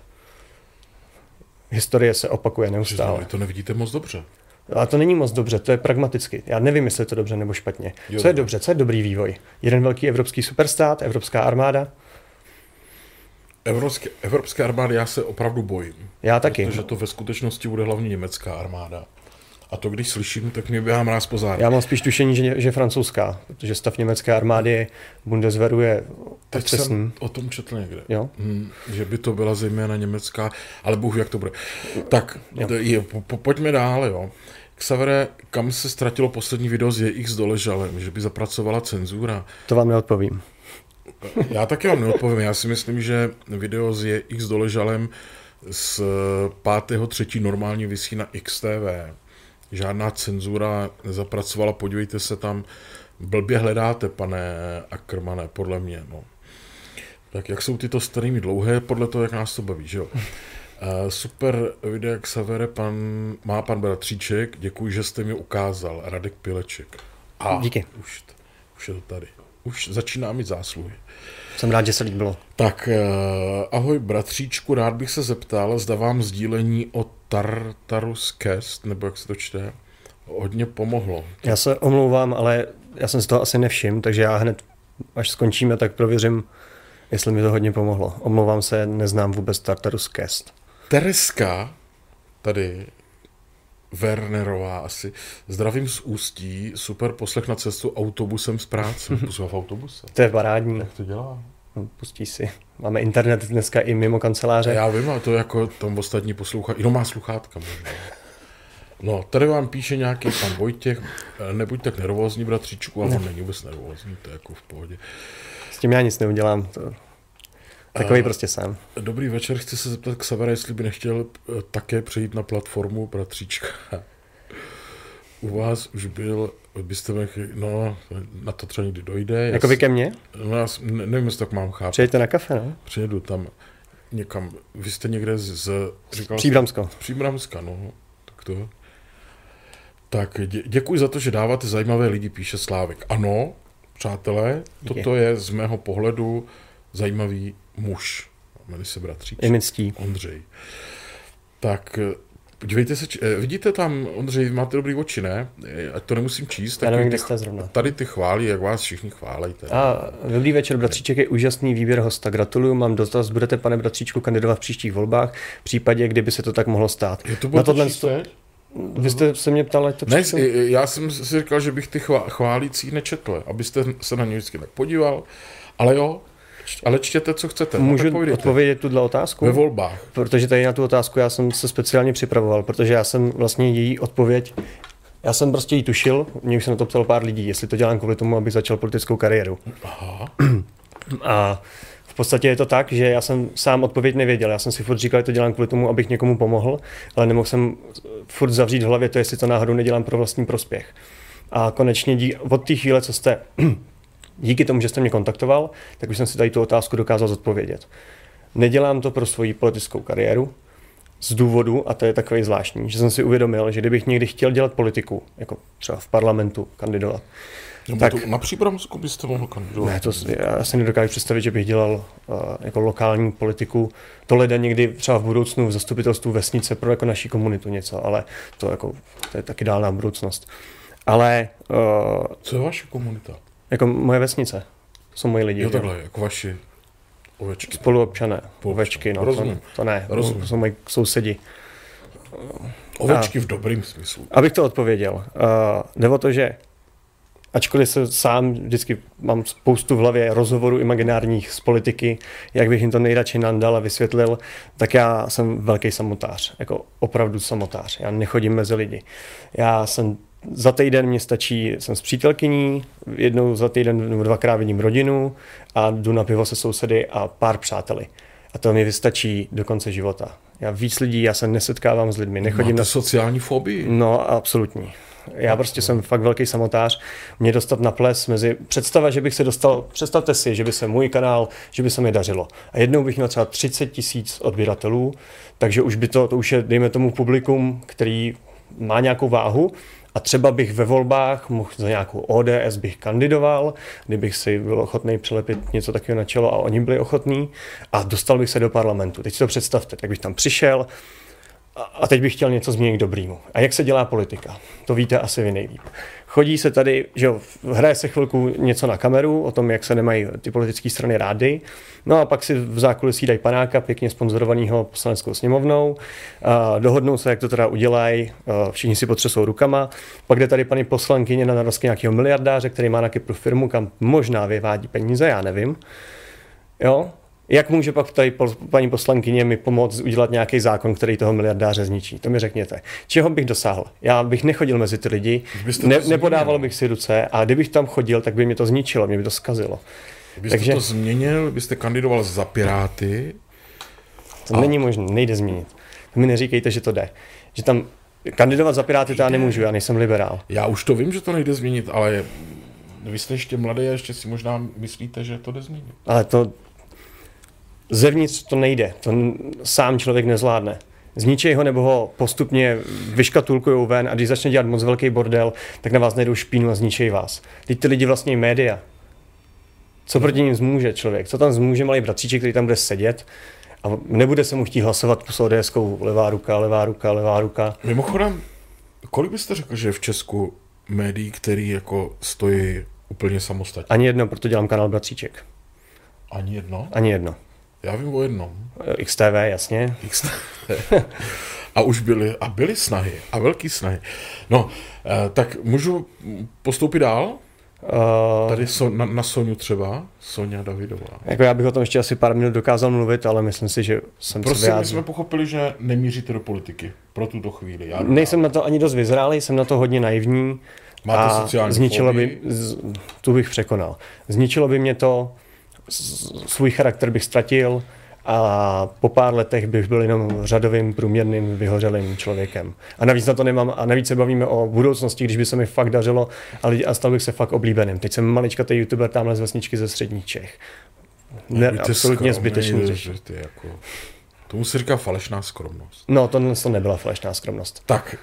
Historie se opakuje neustále. Vy to nevidíte moc dobře. Ale to není moc dobře, to je pragmaticky. Já nevím, jestli je to dobře nebo špatně. Jo. Co je dobře, co je dobrý vývoj? Jeden velký evropský superstát, evropská armáda, Evropské, evropské armády já se opravdu bojím. Já taky. Protože to ve skutečnosti bude hlavně německá armáda. A to, když slyším, tak mě běhá mráz po Já mám spíš tušení, že, že francouzská, protože stav německé armády Bundeswehru je Teď jsem o tom četl někde. Jo? Hmm, že by to byla zejména německá, ale bůh jak to bude. Tak, je, po, po, pojďme dál, jo. Xavere, kam se ztratilo poslední video s jejich doležalem, že by zapracovala cenzura? To vám neodpovím. Já taky vám neodpovím. Já si myslím, že video s X doležalem z 5.3. normálně vysí na XTV. Žádná cenzura nezapracovala, podívejte se tam. Blbě hledáte, pane Ackermane, podle mě. No. Tak jak jsou tyto streamy dlouhé, podle toho, jak nás to baví, že jo? Uh, [laughs] super video, jak Savere pan, má pan Bratříček, děkuji, že jste mi ukázal, Radek Pileček. A Díky. Už, už je to tady. Už začíná mít zásluhy. Jsem rád, že se líbilo. Tak uh, ahoj bratříčku, rád bych se zeptal, zda vám sdílení o Tartarus Cast, nebo jak se to čte, hodně pomohlo. Já se omlouvám, ale já jsem si to asi nevšiml, takže já hned, až skončíme, tak prověřím, jestli mi to hodně pomohlo. Omlouvám se, neznám vůbec Tartarus Cast. Tereska tady Wernerová asi. Zdravím z Ústí, super poslech na cestu autobusem z práce. [laughs] Poslouchá v autobuse. To je parádní. Jak to dělá? No, pustí si. Máme internet dneska i mimo kanceláře. Já vím, ale to jako tam ostatní poslouchá. Jenom má sluchátka možná. No, tady vám píše nějaký pan Vojtěch, nebuď tak nervózní, bratříčku, ale on není vůbec nervózní, to je jako v pohodě. S tím já nic neudělám, to Takový uh, prostě sám. Dobrý večer, chci se zeptat k Savara, jestli by nechtěl eh, také přejít na platformu Bratříčka. [laughs] U vás už byl, byste mi, no, na to třeba někdy dojde. Jako vy ke mně? No, já ne, nevím, jestli tak mám chápat. Přejďte na kafe, no? Přijedu tam někam. Vy jste někde z... z říkal Příbramsko. Z Příbramska, no. Tak to. Tak dě, děkuji za to, že dáváte zajímavé lidi, píše Slávek. Ano, přátelé, toto je z mého pohledu zajímavý muž, jmenuje se bratřík. Imický. Ondřej. Tak Podívejte se, eh, vidíte tam, Ondřej, máte dobrý oči, ne? Eh, ať to nemusím číst. Tak Já nevím, kde jste zrovna. Tady ty chválí, jak vás všichni chválí. A dobrý večer, bratříček, je úžasný výběr hosta. Gratuluju, mám dotaz, budete, pane bratříčku, kandidovat v příštích volbách, v případě, kdyby se to tak mohlo stát. Je to Na tohle sto... Vy jste se mě ptal, to Ne, já jsem si říkal, že bych ty chválící nečetl, abyste se na ně vždycky tak podíval, ale jo, ale čtěte, co chcete. No, Můžu no, odpovědět tuhle otázku? Ve volbách. Protože tady na tu otázku já jsem se speciálně připravoval, protože já jsem vlastně její odpověď já jsem prostě ji tušil, mě už se na to ptal pár lidí, jestli to dělám kvůli tomu, abych začal politickou kariéru. Aha. A v podstatě je to tak, že já jsem sám odpověď nevěděl. Já jsem si furt říkal, že to dělám kvůli tomu, abych někomu pomohl, ale nemohl jsem furt zavřít v hlavě to, jestli to náhodou nedělám pro vlastní prospěch. A konečně dí, od té chvíle, co jste díky tomu, že jste mě kontaktoval, tak už jsem si tady tu otázku dokázal zodpovědět. Nedělám to pro svoji politickou kariéru, z důvodu, a to je takový zvláštní, že jsem si uvědomil, že kdybych někdy chtěl dělat politiku, jako třeba v parlamentu kandidovat, no, tak, to na Příbramsku byste mohl kandidovat? Ne, to, já si nedokážu představit, že bych dělal uh, jako lokální politiku. To leda někdy třeba v budoucnu v zastupitelstvu vesnice pro jako naší komunitu něco, ale to, jako, to je taky dálná budoucnost. Ale... Uh, Co je vaše komunita? Jako moje vesnice. Jsou moji lidi. Jo, takhle, jako vaši ovečky. Spoluobčané. Ovečky, no. Rozumím. To, to ne, Rozumím. to jsou moji sousedi. Ovečky a, v dobrým smyslu. Abych to odpověděl. Uh, jde o to, že ačkoliv se sám vždycky mám spoustu v hlavě rozhovorů imaginárních z politiky, jak bych jim to nejradši nandal a vysvětlil, tak já jsem velký samotář, jako opravdu samotář. Já nechodím mezi lidi. Já jsem za týden mě stačí, jsem s přítelkyní, jednou za týden nebo dvakrát vidím rodinu a jdu na pivo se sousedy a pár přáteli. A to mi vystačí do konce života. Já víc lidí, já se nesetkávám s lidmi, nechodím Máte na sociální fobii. No, absolutní. Já prostě jsem fakt velký samotář. Mě dostat na ples mezi... Představa, že bych se dostal... Představte si, že by se můj kanál, že by se mi dařilo. A jednou bych měl třeba 30 tisíc odběratelů, takže už by to, to už je, dejme tomu, publikum, který má nějakou váhu A třeba bych ve volbách mohl za nějakou ODS bych kandidoval, kdybych si byl ochotný přilepit něco takového na čelo a oni byli ochotní a dostal bych se do parlamentu. Teď si to představte, tak bych tam přišel, a teď bych chtěl něco změnit k dobrýmu. A jak se dělá politika? To víte asi vy nejlíp. Chodí se tady, že jo, hraje se chvilku něco na kameru o tom, jak se nemají ty politické strany rády, no a pak si v zákulisí dají panáka, pěkně sponzorovaného poslaneckou sněmovnou, a dohodnou se, jak to teda udělají, všichni si potřesou rukama, pak jde tady paní poslankyně na narozky nějakého miliardáře, který má na Kypru firmu, kam možná vyvádí peníze, já nevím. Jo, jak může pak tady paní poslankyně mi pomoct udělat nějaký zákon, který toho miliardáře zničí? To mi řekněte. Čeho bych dosáhl? Já bych nechodil mezi ty lidi, ne, nepodával bych si ruce a kdybych tam chodil, tak by mě to zničilo, mě by to zkazilo. Kdybyste Takže... to změnil, byste kandidoval za Piráty? To a... není možné, nejde změnit. To mi neříkejte, že to jde. Že tam kandidovat za Piráty to já nemůžu, já nejsem liberál. Já už to vím, že to nejde změnit, ale vy jste ještě mladý a ještě si možná myslíte, že to jde změnit. Ale to, Zevnitř to nejde, to sám člověk nezvládne. Zničej ho nebo ho postupně vyškatulkují ven a když začne dělat moc velký bordel, tak na vás nejdou špínu a zničej vás. Teď ty lidi vlastně média. Co proti ním zmůže člověk? Co tam zmůže malý bratříček, který tam bude sedět a nebude se mu chtít hlasovat s ods levá ruka, levá ruka, levá ruka. Mimochodem, kolik byste řekl, že je v Česku médií, který jako stojí úplně samostatně? Ani jedno, proto dělám kanál Bratříček. Ani jedno? Ani jedno. Já vím o jednom. XTV, jasně. XTV. a už byly, a byly snahy, a velký snahy. No, eh, tak můžu postoupit dál? Uh, Tady so, na, na Soniu třeba, Sonja Davidová. Jako já bych o tom ještě asi pár minut dokázal mluvit, ale myslím si, že jsem prostě se my jsme pochopili, že nemíříte do politiky pro tuto chvíli. Já Nejsem na to ani dost vyzrálý, jsem na to hodně naivní. Máte a sociální zničilo by, z, tu bych překonal. Zničilo by mě to, svůj charakter bych ztratil a po pár letech bych byl jenom řadovým, průměrným, vyhořelým člověkem. A navíc na to nemám, a navíc se bavíme o budoucnosti, když by se mi fakt dařilo a, lidi, a stal bych se fakt oblíbeným. Teď jsem maličkatý youtuber tamhle z vesničky ze středních Čech. Ne, absolutně zbytečný Jako, tomu se říká falešná skromnost. No, to, to nebyla falešná skromnost. Tak,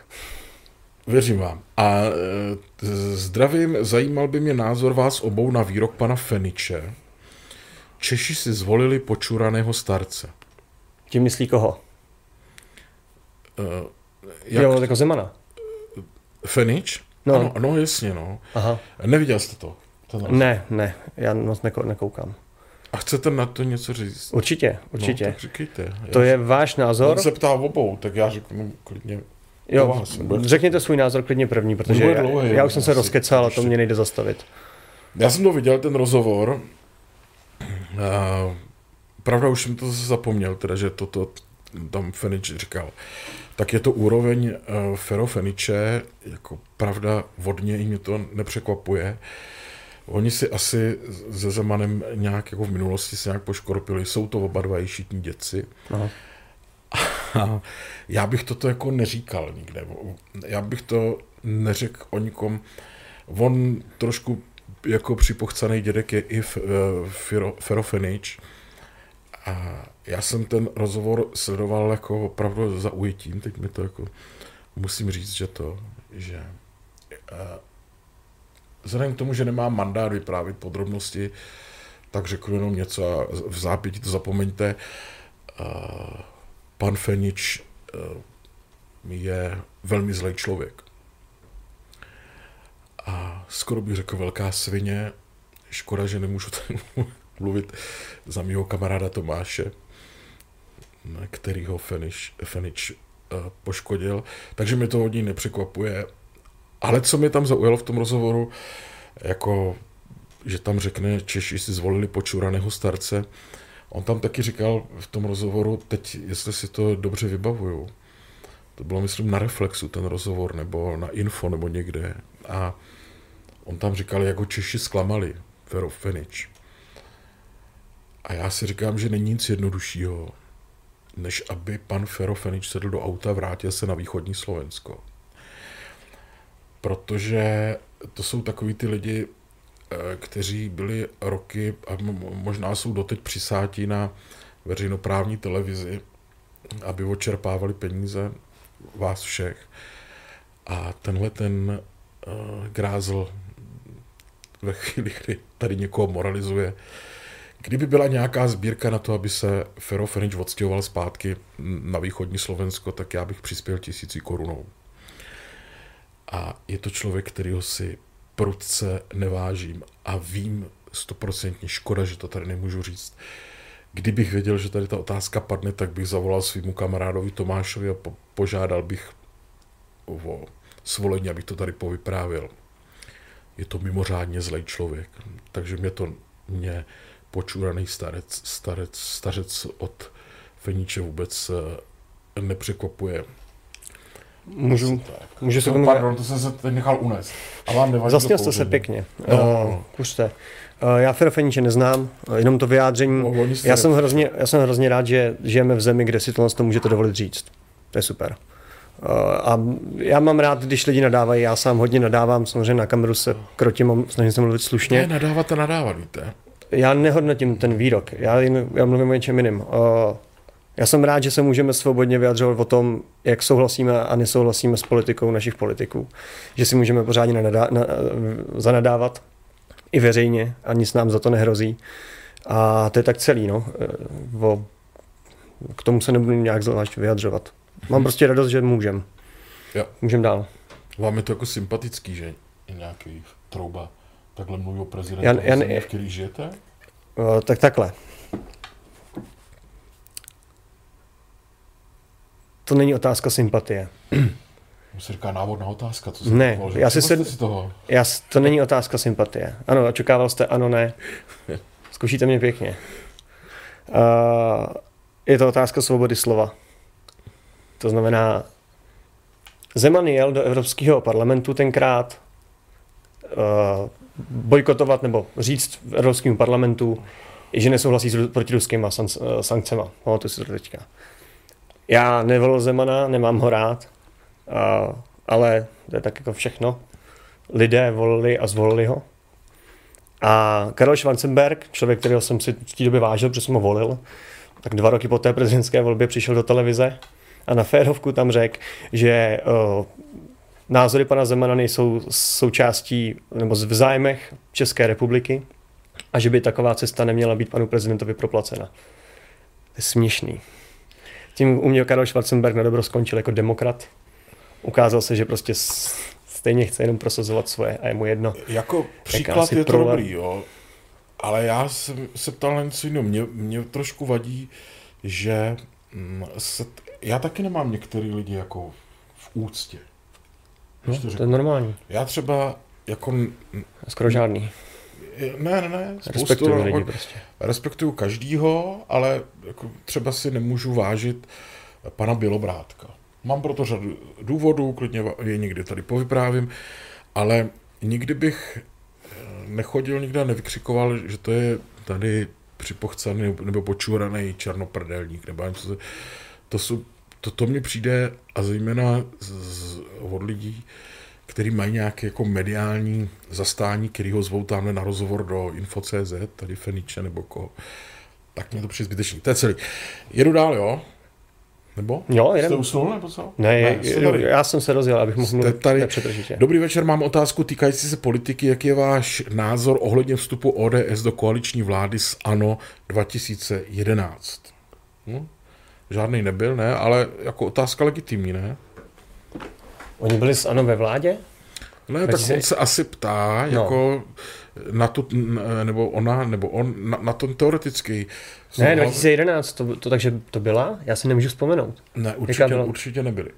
Věřím vám. A e, zdravím, zajímal by mě názor vás obou na výrok pana Feniče, Češi si zvolili počuraného starce. Tím myslí koho? Uh, jak... Jo, jako Zemana. Fenič? No. Ano, no jasně, no. Aha. Neviděl jste to? ne, ne, já moc nekoukám. A chcete na to něco říct? Určitě, určitě. No, tak říkejte. To já je váš názor? On se ptá obou, tak já řeknu klidně Jo, vás, řekněte svůj názor klidně první, protože já, dlouhý, já už jsem se rozkecal a to mě nejde zastavit. Já jsem to viděl, ten rozhovor, Uh, pravda, už jsem to zapomněl, teda, že toto tam Fenič říkal. Tak je to úroveň uh, Fero Feniče, jako pravda, vodně i mě to nepřekvapuje. Oni si asi se Zemanem nějak jako v minulosti se nějak poškorpili. Jsou to oba dva ješitní děci. Aha. A já bych toto jako neříkal nikde. Já bych to neřekl o nikom. On trošku jako připochcaný dědek je i uh, Ferofenič. A já jsem ten rozhovor sledoval jako opravdu za ujetím, teď mi to jako musím říct, že to, že uh, vzhledem k tomu, že nemám mandát vyprávět podrobnosti, tak řeknu jenom něco a v zápěti to zapomeňte. Uh, pan Fenič uh, je velmi zlej člověk a skoro bych řekl velká svině. Škoda, že nemůžu tady [laughs] mluvit za mého kamaráda Tomáše, kterýho Fenič, Fenič uh, poškodil. Takže mi to hodně nepřekvapuje. Ale co mě tam zaujalo v tom rozhovoru, jako, že tam řekne, Češi si zvolili počuraného starce, on tam taky říkal v tom rozhovoru, teď, jestli si to dobře vybavuju, to bylo, myslím, na Reflexu ten rozhovor, nebo na Info, nebo někde. A On tam říkal, jako Češi zklamali, Fero Fenič. A já si říkám, že není nic jednoduššího, než aby pan Fero Fenič sedl do auta a vrátil se na východní Slovensko. Protože to jsou takový ty lidi, eh, kteří byli roky a možná jsou doteď přisátí na veřejnoprávní televizi, aby očerpávali peníze vás všech A tenhle ten uh, grázl ve chvíli, kdy tady někoho moralizuje, Kdyby byla nějaká sbírka na to, aby se Fero Fenič odstěhoval zpátky na východní Slovensko, tak já bych přispěl tisíci korunou. A je to člověk, kterýho si prudce nevážím a vím stoprocentně škoda, že to tady nemůžu říct. Kdybych věděl, že tady ta otázka padne, tak bych zavolal svýmu kamarádovi Tomášovi a po- požádal bych o svolení, abych to tady povyprávil. Je to mimořádně zlej člověk, takže mě to mě počuraný starec, starec, stařec od Feníče vůbec eh, nepřekvapuje. Můžu, můžu se no, tomu... Pardon, to jsem se teď nechal unést. A vám nevadí Zasněl to jste se pěkně. No. Uh, pušte. Uh, já Fero Feniče neznám, uh, jenom to vyjádření. No, já, jsem hrozně, já jsem hrozně rád, že žijeme v zemi, kde si tohle to můžete dovolit říct. To je super. A já mám rád, když lidi nadávají, já sám hodně nadávám, samozřejmě na kameru se krotím snažím se mluvit Ne, slušně. nadávat a nadávat, víte. Já nehodnotím ten výrok, já, jen, já mluvím o něčem jiným. Uh, já jsem rád, že se můžeme svobodně vyjadřovat o tom, jak souhlasíme a nesouhlasíme s politikou našich politiků. Že si můžeme pořádně nanadá, na, zanadávat i veřejně a nic nám za to nehrozí. A to je tak celý, no. O, k tomu se nebudu nějak zvlášť vyjadřovat. Mám prostě radost, že můžem. Jo. Můžem dál. Vám je to jako sympatický, že je nějaký trouba takhle mluví o prezidentu ne- země, v který žijete? Uh, tak takhle. To není otázka sympatie. To se říká návodná otázka. Co Ne, já si se- si toho. Já, to není otázka sympatie. Ano, očekával jste ano, ne. [laughs] Zkušíte mě pěkně. Uh, je to otázka svobody slova. To znamená, Zeman jel do Evropského parlamentu tenkrát uh, bojkotovat nebo říct v Evropském parlamentu, že nesouhlasí s ru- protiruskýma san- eh. Pamatuju si to teďka. Já nevolil Zemana, nemám ho rád, uh, ale to je tak jako všechno lidé volili a zvolili ho. A Karel Schwarzenberg, člověk, kterého jsem si v té době vážil, protože jsem ho volil, tak dva roky po té prezidentské volbě přišel do televize a na férovku tam řekl, že uh, názory pana Zemana nejsou součástí nebo v zájmech České republiky a že by taková cesta neměla být panu prezidentovi proplacena. To je směšný. Tím u mě Karel Schwarzenberg na dobro skončil jako demokrat. Ukázal se, že prostě stejně chce jenom prosazovat svoje a je mu jedno. Jako příklad je to prole- dobrý, jo. Ale já jsem se ptal na něco jiného. Mě, mě trošku vadí, že mm, se, já taky nemám některý lidi jako v úctě. No, to to je normální. Já třeba jako... Skoro žádný. Ne, ne, ne. Respektuju lidi prostě. respektuju každýho, ale jako třeba si nemůžu vážit pana Bělobrátka. Mám proto řadu důvodů, klidně je někdy tady povyprávím, ale nikdy bych eh, nechodil nikde a nevykřikoval, že to je tady připochcený nebo- nebo počuraný černoprdelník, nebo něco. To, jsou, to, to mně přijde, a zejména z, z, od lidí, který mají nějaké jako mediální zastání, který ho zvou tamhle na rozhovor do Info.cz, tady Feniče nebo koho, tak mě to přijde zbytečný. To je celý. Jedu dál, jo? Nebo? Jo, jedem. Jste usnul, nebo co? Ne, ne jste já jsem se rozjel, abych mohl mluvit tady. nepřetržitě. Dobrý večer, mám otázku týkající se politiky. Jaký je váš názor ohledně vstupu ODS do koaliční vlády s ANO 2011? Hm? Žádný nebyl, ne, ale jako otázka legitimní, ne? Oni byli s ANO ve vládě? Ne, tak on se asi ptá, No. jako na tu, nebo ona, nebo on, na, na ten teoretický. Ne, 2011, to, to takže to byla? Já si nemůžu vzpomenout. Ne, určitě, určitě nebyli.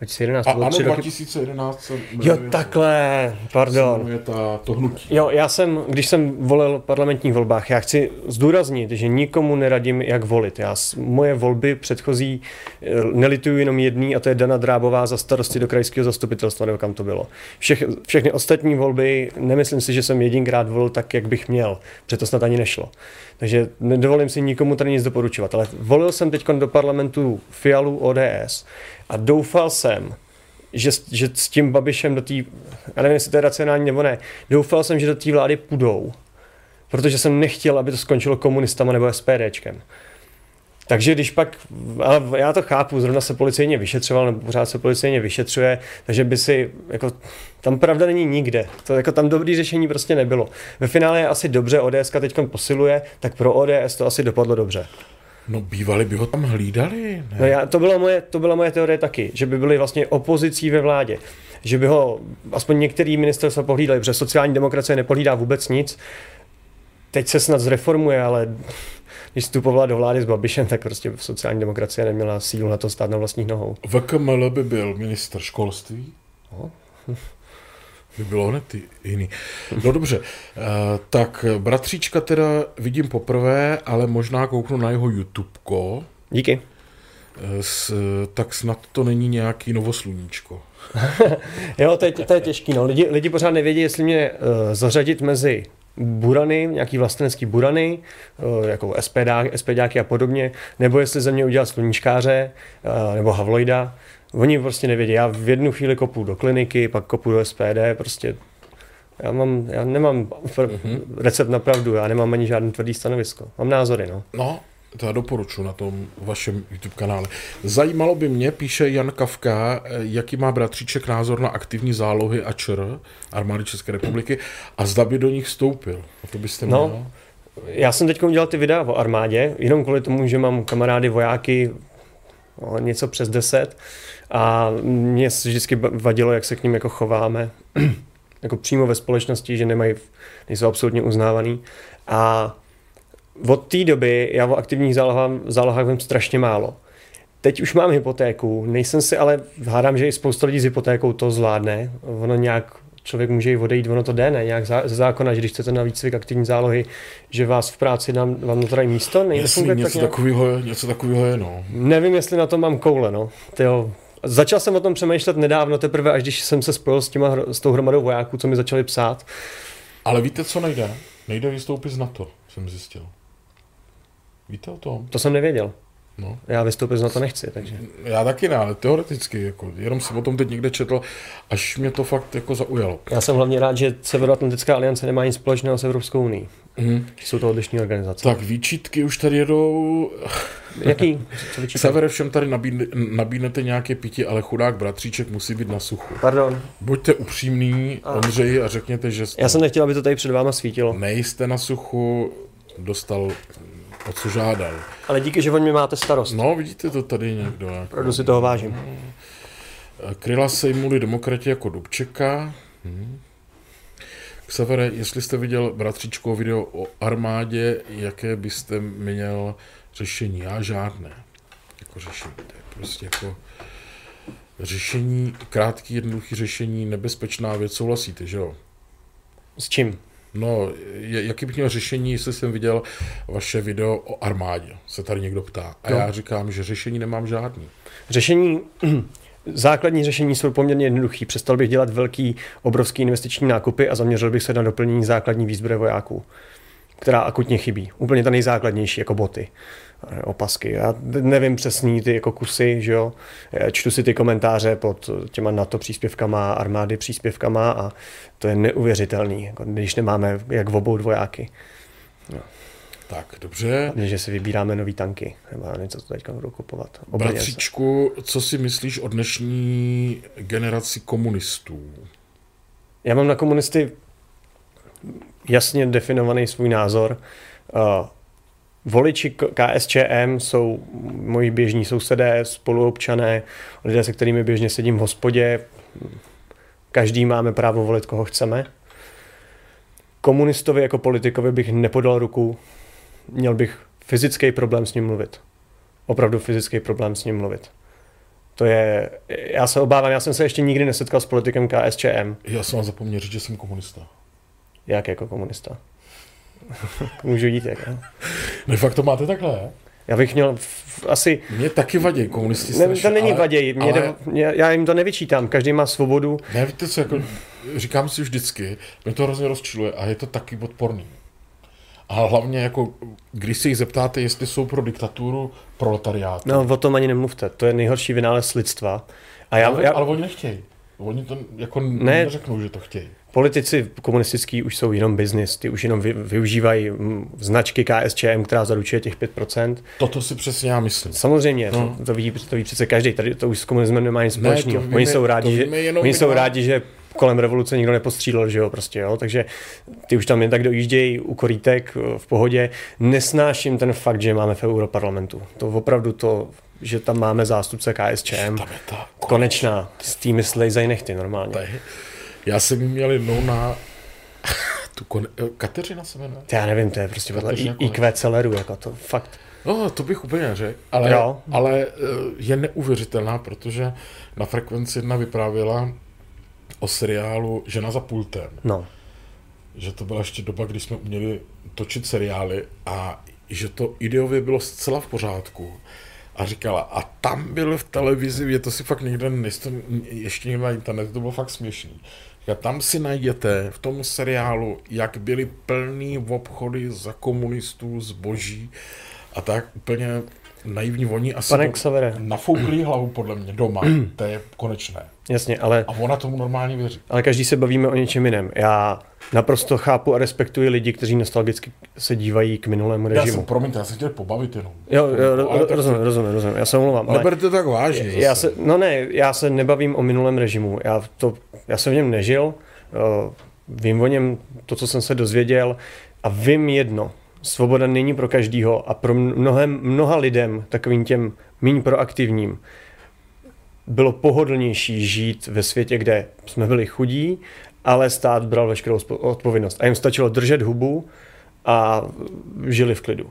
2011, A to bylo ano, tři roky. 2011 se Jo, takhle, pardon. jmenuje ta, to hnutí. Jo, já jsem, když jsem volil v parlamentních volbách, já chci zdůraznit, že nikomu neradím, jak volit. Já, moje volby předchozí eh, nelituju jenom jedný, a to je Dana Drábová za starosty do krajského zastupitelstva, nebo kam to bylo. Všech, všechny ostatní volby, nemyslím si, že jsem jedinkrát volil tak, jak bych měl, protože to snad ani nešlo. Takže nedovolím si nikomu tady nic doporučovat. Ale volil jsem teď do parlamentu Fialu ODS a doufal jsem, že, že s tím Babišem do té, já nevím, jestli to je racionální nebo ne, doufal jsem, že do té vlády půjdou, protože jsem nechtěl, aby to skončilo komunistama nebo SPDčkem. Takže když pak, ale já to chápu, zrovna se policejně vyšetřoval, nebo pořád se policejně vyšetřuje, takže by si, jako, tam pravda není nikde. To, jako, tam dobrý řešení prostě nebylo. Ve finále je asi dobře, ODS teď posiluje, tak pro ODS to asi dopadlo dobře. No bývali by ho tam hlídali. Ne? No já, to, byla moje, to byla moje teorie taky, že by byli vlastně opozicí ve vládě. Že by ho aspoň některý ministerstva pohlídali, protože sociální demokracie nepohlídá vůbec nic. Teď se snad zreformuje, ale když vstupovala do vlády s Babišem, tak prostě sociální demokracie neměla sílu na to stát na vlastních nohou. VKML by byl minister školství. No. By bylo hned jiný. No dobře, eh, tak bratříčka teda vidím poprvé, ale možná kouknu na jeho YouTubeko. Díky. Eh, s, tak snad to není nějaký novosluníčko. [laughs] jo, to je, to je těžký. No. Lidi, lidi pořád nevědí, jestli mě uh, zařadit mezi burany, nějaký vlastenecký burany, uh, jako SPD, SPDáky a podobně, nebo jestli ze mě udělat sluníčkáře, uh, nebo Havloida. Oni prostě nevědí. Já v jednu chvíli kopu do kliniky, pak kopu do SPD, prostě já, mám, já nemám mm-hmm. recept na pravdu, já nemám ani žádný tvrdý stanovisko. Mám názory, no. No, to já doporučuji na tom vašem YouTube kanále. Zajímalo by mě, píše Jan Kavka, jaký má bratříček názor na aktivní zálohy a ČR, armády České republiky, a zda by do nich vstoupil. A to byste měl. No, já jsem teď udělal ty videa o armádě, jenom kvůli tomu, že mám kamarády vojáky no, něco přes deset a mě vždycky vadilo, jak se k ním jako chováme, [clears throat] jako přímo ve společnosti, že nemají, nejsou absolutně uznávaný. A od té doby já o aktivních zálohách, zálohách vím strašně málo. Teď už mám hypotéku, nejsem si, ale hádám, že i spousta lidí s hypotékou to zvládne. Ono nějak člověk může i odejít, ono to jde, ne? Nějak ze zákona, že když chcete na výcvik aktivní zálohy, že vás v práci nám, vám natrají místo, nejde Jasný, něco, tak nějak... takového, něco takového je, no. Nevím, jestli na to mám koule, no. Tyjo, Začal jsem o tom přemýšlet nedávno, teprve až když jsem se spojil s, těma, s tou hromadou vojáků, co mi začali psát. Ale víte, co nejde? Nejde vystoupit z NATO, jsem zjistil. Víte o tom? To jsem nevěděl. No. Já vystoupit z NATO nechci, takže. Já taky ne, ale teoreticky, jako, jenom jsem o tom teď někde četl, až mě to fakt jako zaujalo. Já jsem hlavně rád, že Severoatlantická aliance nemá nic společného s Evropskou unii. Mm. Jsou to odlišní organizace. Tak výčitky už tady jedou. Jaký? [laughs] Severe všem tady nabídne, nabídnete nějaké pití, ale chudák bratříček musí být na suchu. Pardon. Buďte upřímný, a. Ondřej, a řekněte, že jste... Já jsem nechtěl, aby to tady před váma svítilo. Nejste na suchu, dostal o co žádal. Ale díky, že o mě máte starost. No, vidíte to tady někdo. Jako... Opravdu si toho vážím. Kryla sejmuli demokrati jako Dubčeka. Hmm. Ksavere, jestli jste viděl bratříčko video o armádě, jaké byste měl řešení? Já žádné. Jako řešení. To je prostě jako řešení, krátký, jednoduchý řešení, nebezpečná věc. Souhlasíte, že jo? S čím? No, jaký bych měl řešení, jestli jsem viděl vaše video o armádě, se tady někdo ptá. A no. já říkám, že řešení nemám žádný. Řešení, [clears throat] základní řešení jsou poměrně jednoduchý. Přestal bych dělat velký, obrovský investiční nákupy a zaměřil bych se na doplnění základní výzbroje vojáků, která akutně chybí. Úplně ta nejzákladnější, jako boty opasky. Já nevím přesný ty jako kusy, že jo. Čtu si ty komentáře pod těma NATO příspěvkama, armády příspěvkama a to je neuvěřitelný, jako když nemáme jak v obou dvojáky. No. Tak, dobře. že si vybíráme nový tanky, nebo něco, co teďka budu kupovat. Bratříčku, co si myslíš o dnešní generaci komunistů? Já mám na komunisty jasně definovaný svůj názor. Uh, Voliči KSČM jsou moji běžní sousedé, spoluobčané, lidé, se kterými běžně sedím v hospodě. Každý máme právo volit, koho chceme. Komunistovi jako politikovi bych nepodal ruku, měl bych fyzický problém s ním mluvit. Opravdu fyzický problém s ním mluvit. To je, já se obávám, já jsem se ještě nikdy nesetkal s politikem KSČM. Já jsem vám zapomněl říct, že jsem komunista. Jak jako komunista? [laughs] Můžu jít jak, ne? No fakt to máte takhle, Já bych měl v, asi... Mě taky vadí komunisti ne, To není ale, vaděj, mě ale... mě, já jim to nevyčítám, každý má svobodu. Ne, víte co, jako, říkám si vždycky, mě to hrozně rozčiluje a je to taky odporný. A hlavně, jako, když se jich zeptáte, jestli jsou pro diktaturu proletariátu. No, o tom ani nemluvte, to je nejhorší vynález lidstva. A já, ale, já... ale oni nechtějí. Oni to jako ne, neřeknou, že to chtějí. Politici komunistický už jsou jenom business, ty už jenom vy, využívají značky KSČM, která zaručuje těch 5%. Toto si přesně já myslím. Samozřejmě, no. to, to, ví, to ví přece každý, tady to už s komunismem nemá nic společného. Ne, oni jsou rádi, že, oni jsou rádi, že kolem revoluce nikdo nepostřílel, že jo, prostě, jo, takže ty už tam jen tak dojíždějí u korítek v pohodě. Nesnáším ten fakt, že máme v Europarlamentu. To opravdu to, že tam máme zástupce KSČM, konečná, s tými slejzaj nechty normálně. Já jsem měl jednou na [laughs] tu kon... Kateřina se jmenuje? Já nevím, to je prostě podle IQ Celeru, jako to fakt. No, to bych úplně řekl, ale, jo. ale eh, je neuvěřitelná, protože na Frekvenci jedna vyprávěla o seriálu Žena za pultem. No. Že to byla ještě doba, kdy jsme uměli točit seriály a že to ideově bylo zcela v pořádku. A říkala, a tam byl v televizi, je to si fakt někde, nejsem, ještě někde na internetu, to bylo fakt směšný. A tam si najdete v tom seriálu, jak byly plný obchody za komunistů, zboží a tak úplně naivní voní asi Pane Xavere. nafouklý hlavu podle mě doma. [clears throat] to je konečné. Jasně, ale... A ona tomu normálně věří. Ale každý se bavíme o něčem jiném. Já naprosto chápu a respektuji lidi, kteří nostalgicky se dívají k minulému režimu. Já jsem, promiňte, já jsem chtěl pobavit jenom. Jo, jo ro, rozumím, rozumím, rozumím, já se omlouvám. Neberte to tak vážně. Zase. Já se, no ne, já se nebavím o minulém režimu. Já, to, já jsem v něm nežil, vím o něm to, co jsem se dozvěděl a vím jedno. Svoboda není pro každýho a pro mnohem, mnoha lidem, takovým těm méně proaktivním, bylo pohodlnější žít ve světě, kde jsme byli chudí, ale stát bral veškerou odpovědnost. A jim stačilo držet hubu a žili v klidu.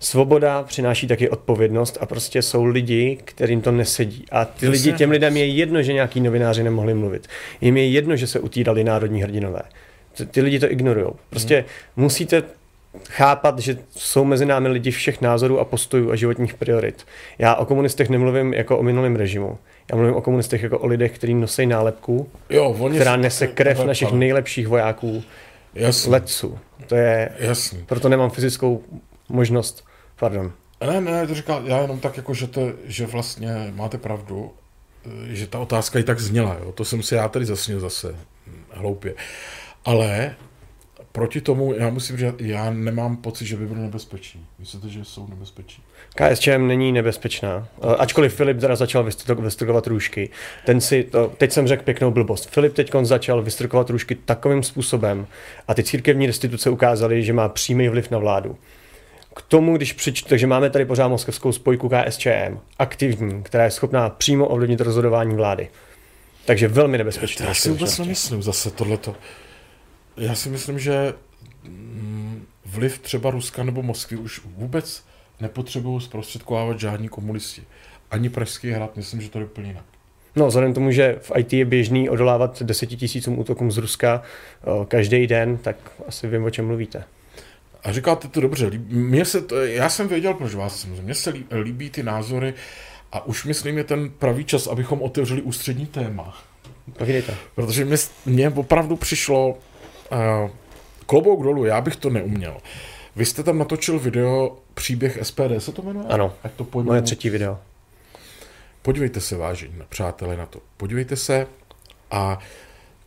Svoboda přináší taky odpovědnost a prostě jsou lidi, kterým to nesedí. A ty lidi, těm lidem je jedno, že nějaký novináři nemohli mluvit. Jim je jedno, že se utírali národní hrdinové. Ty lidi to ignorují. Prostě hmm. musíte chápat, že jsou mezi námi lidi všech názorů a postojů a životních priorit. Já o komunistech nemluvím jako o minulém režimu. Já mluvím o komunistech jako o lidech, kteří nosí nálepku, jo, oni která nese krev tak, našich nejlepších vojáků, Jasný. letců. To je, Jasný. proto nemám fyzickou možnost, pardon. Ne, ne, to říká, já jenom tak jako, že, to, že vlastně máte pravdu, že ta otázka i tak zněla, jo. to jsem si já tady zasnil zase hloupě. Ale proti tomu, já musím říct, já nemám pocit, že by byly nebezpečí. Myslíte, že jsou nebezpečí? KSČM není nebezpečná. Ačkoliv Filip teda začal vystrkovat růžky. Ten si, to, teď jsem řekl pěknou blbost. Filip teď začal vystrkovat růžky takovým způsobem a ty církevní restituce ukázaly, že má přímý vliv na vládu. K tomu, když přič, takže máme tady pořád moskevskou spojku KSČM, aktivní, která je schopná přímo ovlivnit rozhodování vlády. Takže velmi nebezpečná. Já si vůbec nemyslím zase tohleto. Já si myslím, že mm, vliv třeba Ruska nebo Moskvy už vůbec nepotřebují zprostředkovávat žádní komunisti. Ani Pražský hrad, myslím, že to je úplně jinak. No, vzhledem tomu, že v IT je běžný odolávat desetitisícům útokům z Ruska každý den, tak asi vím, o čem mluvíte. A říkáte to dobře. Mně se to, já jsem věděl, proč vás jsem. Mně se líbí ty názory a už myslím je ten pravý čas, abychom otevřeli ústřední téma. Povídejte. Protože mě, mě opravdu přišlo uh, klobouk dolů, já bych to neuměl. Vy jste tam natočil video Příběh SPD, se to jmenuje? Ano, Ať to moje třetí video. Podívejte se, vážení přátelé, na to. Podívejte se a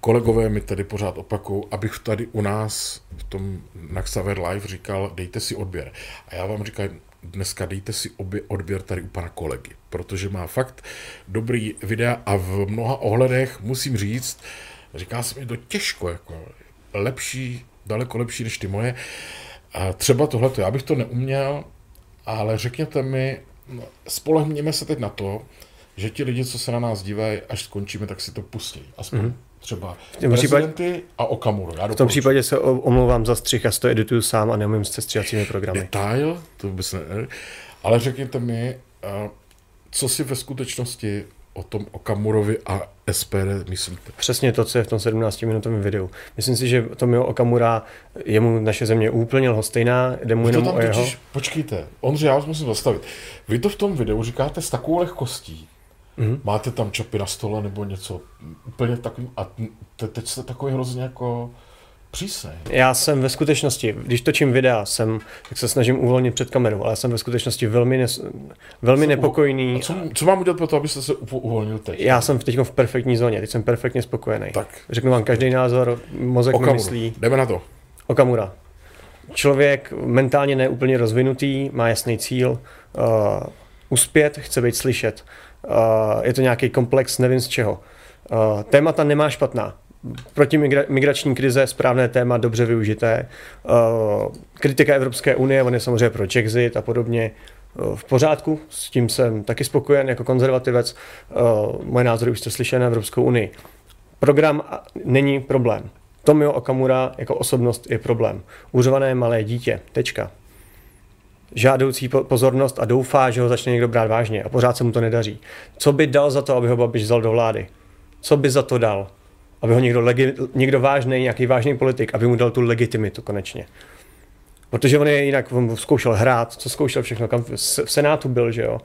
kolegové mi tady pořád opakují, abych tady u nás v tom Naxaver Live říkal, dejte si odběr. A já vám říkám, dneska dejte si obě, odběr tady u pana kolegy, protože má fakt dobrý videa a v mnoha ohledech musím říct, říká se mi to těžko, jako lepší, daleko lepší než ty moje. A třeba tohleto, já bych to neuměl, ale řekněte mi, no, spolehněme se teď na to, že ti lidi, co se na nás dívají, až skončíme, tak si to pustí. Aspoň mm-hmm. třeba v prezidenty případě, a Okamuru. Já v tom případě se omlouvám za střih, já to edituju sám a neumím se stříhacími programy. Detail? To vůbec ne. Ale řekněte mi, co si ve skutečnosti o tom Okamurovi a SPD myslíte? Přesně to, co je v tom 17-minutovém videu. Myslím si, že Tomio Okamura, jemu naše země úplně lhostejná, jde mu jenom o jeho... Totiž, počkejte, Ondřej, já vás musím zastavit. Vy to v tom videu říkáte s takovou lehkostí. Mm-hmm. Máte tam čapy na stole nebo něco úplně takový. A te, teď jste takový hrozně jako přísej. Já jsem ve skutečnosti, když točím videa, jsem, tak se snažím uvolnit před kamerou, ale jsem ve skutečnosti velmi, nes, velmi nepokojný. A co, co mám udělat pro to, abyste se uvolnil teď? Já jsem teď v perfektní zóně, teď jsem perfektně spokojený. Tak. Řeknu vám každý názor, mozek Okamura. myslí. Jdeme na to. Okamura. Člověk mentálně neúplně rozvinutý, má jasný cíl, uh, uspět, chce být slyšet. Uh, je to nějaký komplex, nevím z čeho. Uh, témata nemá špatná proti migrační krize správné téma, dobře využité. Uh, kritika Evropské unie, on je samozřejmě pro Czechzit a podobně uh, v pořádku, s tím jsem taky spokojen jako konzervativec. Uh, moje názory už jste slyšeli na Evropskou unii. Program není problém. Tomio Okamura jako osobnost je problém. Uřované malé dítě. Tečka. Žádoucí pozornost a doufá, že ho začne někdo brát vážně a pořád se mu to nedaří. Co by dal za to, aby ho Babiš vzal do vlády? Co by za to dal? Aby ho někdo, legi, někdo vážný, nějaký vážný politik, aby mu dal tu legitimitu konečně. Protože on je jinak, on zkoušel hrát, co zkoušel všechno, kam v Senátu byl, že jo.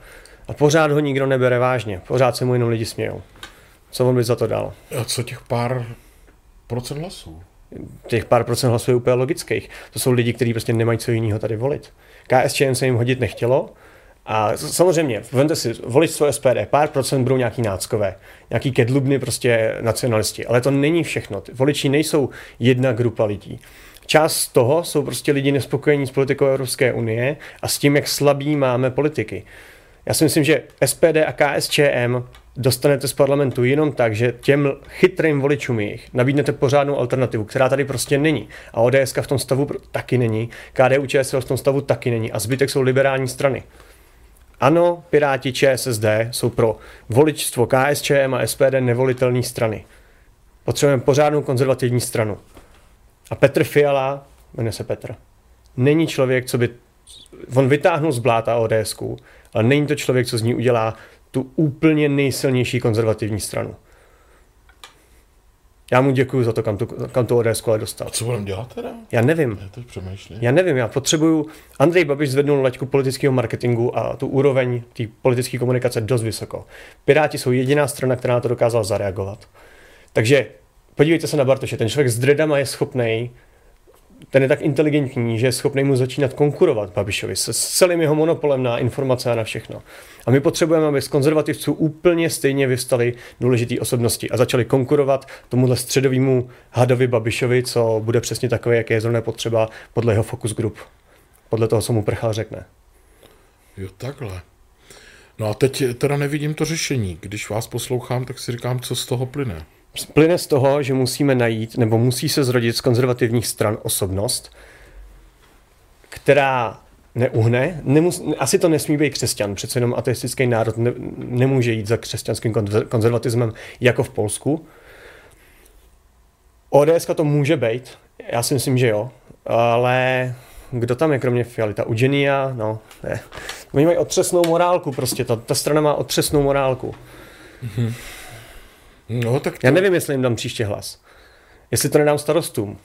A pořád ho nikdo nebere vážně, pořád se mu jenom lidi smějou. Co on by za to dal? A co těch pár procent hlasů? Těch pár procent hlasů je úplně logických. To jsou lidi, kteří prostě nemají co jiného tady volit. KSČM se jim hodit nechtělo, a samozřejmě, vemte si, voličstvo SPD, pár procent budou nějaký náckové, nějaký kedlubny prostě nacionalisti, ale to není všechno. Ty voliči nejsou jedna grupa lidí. Část toho jsou prostě lidi nespokojení s politikou Evropské unie a s tím, jak slabý máme politiky. Já si myslím, že SPD a KSČM dostanete z parlamentu jenom tak, že těm chytrým voličům jich nabídnete pořádnou alternativu, která tady prostě není. A ODS v tom stavu taky není, KDU ČSL v tom stavu taky není a zbytek jsou liberální strany. Ano, Piráti ČSSD jsou pro voličstvo KSČM a SPD nevolitelné strany. Potřebujeme pořádnou konzervativní stranu. A Petr Fiala, jmenuje se Petr, není člověk, co by... On vytáhnul z bláta ODS, ale není to člověk, co z ní udělá tu úplně nejsilnější konzervativní stranu. Já mu děkuji za to, kam tu, kam tu ODS ale dostal. A co budeme dělat teda? Já nevím. Já teď přemýšlím. Já nevím, já potřebuju... Andrej Babiš zvednul laťku politického marketingu a tu úroveň té politické komunikace dost vysoko. Piráti jsou jediná strana, která na to dokázala zareagovat. Takže podívejte se na Bartoše, ten člověk s dredama je schopný ten je tak inteligentní, že je schopný mu začínat konkurovat Babišovi s celým jeho monopolem na informace a na všechno. A my potřebujeme, aby z konzervativců úplně stejně vystali důležité osobnosti a začali konkurovat tomuhle středovému hadovi Babišovi, co bude přesně takové, jaké je zrovna potřeba podle jeho focus group. Podle toho, co mu prchal řekne. Jo, takhle. No a teď teda nevidím to řešení. Když vás poslouchám, tak si říkám, co z toho plyne. Plyne z toho, že musíme najít, nebo musí se zrodit z konzervativních stran osobnost, která neuhne. Nemus, asi to nesmí být křesťan, přece jenom ateistický národ ne, nemůže jít za křesťanským konzervatismem jako v Polsku. ODS to může být, já si myslím, že jo, ale kdo tam je kromě Fialy? Ta Eugenia, no, ne. Oni mají otřesnou morálku prostě, ta, ta strana má otřesnou morálku. Mm-hmm. No, tak to... Já nevím, jestli jim dám příště hlas. Jestli to nedám starostům,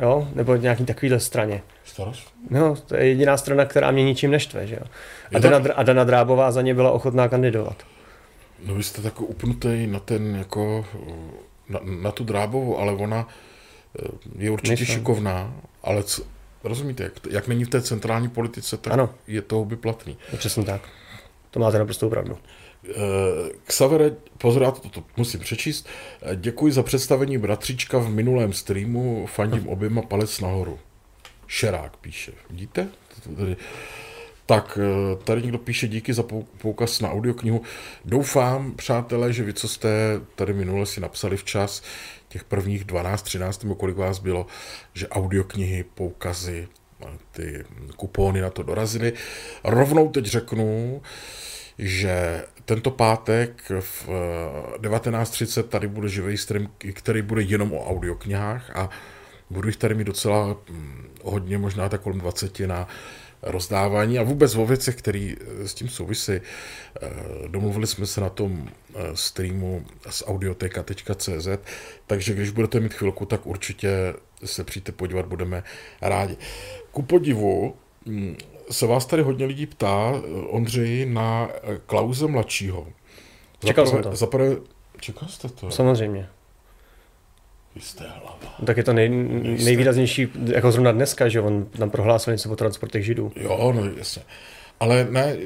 jo? nebo nějaký takovýhle straně. Starost? No, to je jediná strana, která mě ničím neštve, že jo. A Dana, tak... a Dana Drábová za ně byla ochotná kandidovat. No vy jste tak upnutý na ten, jako, na, na tu Drábovou, ale ona eh, je určitě Nejsem. šikovná, ale co, rozumíte, jak, jak není v té centrální politice, tak ano. je to by platný. Přesně tak. To máte naprosto pravdu. Xavere, pozor, já to, to musím přečíst. Děkuji za představení bratříčka v minulém streamu, fandím oběma palec nahoru. Šerák píše, vidíte? Tak, tady někdo píše díky za poukaz na audioknihu. Doufám, přátelé, že vy, co jste tady minule si napsali včas, těch prvních 12, 13, nebo kolik vás bylo, že audioknihy, poukazy, ty kupóny na to dorazily. Rovnou teď řeknu, že tento pátek v 19.30 eh, tady bude živý stream, který bude jenom o audioknihách a budu jich tady mít docela hm, hodně, možná tak kolem 20 na rozdávání a vůbec o věcech, které eh, s tím souvisí. Eh, domluvili jsme se na tom streamu z audioteka.cz, takže když budete mít chvilku, tak určitě se přijďte podívat, budeme rádi. Ku podivu, hm, se vás tady hodně lidí ptá, Ondřej, na Klauze mladšího. Čekal jsem to. Zaprvé, čekal jste to? Samozřejmě. Jste hlava. Tak je to nej, nejvýraznější, jako zrovna dneska, že on tam prohlásil něco o transportech židů. Jo, no jasně. Ale ne,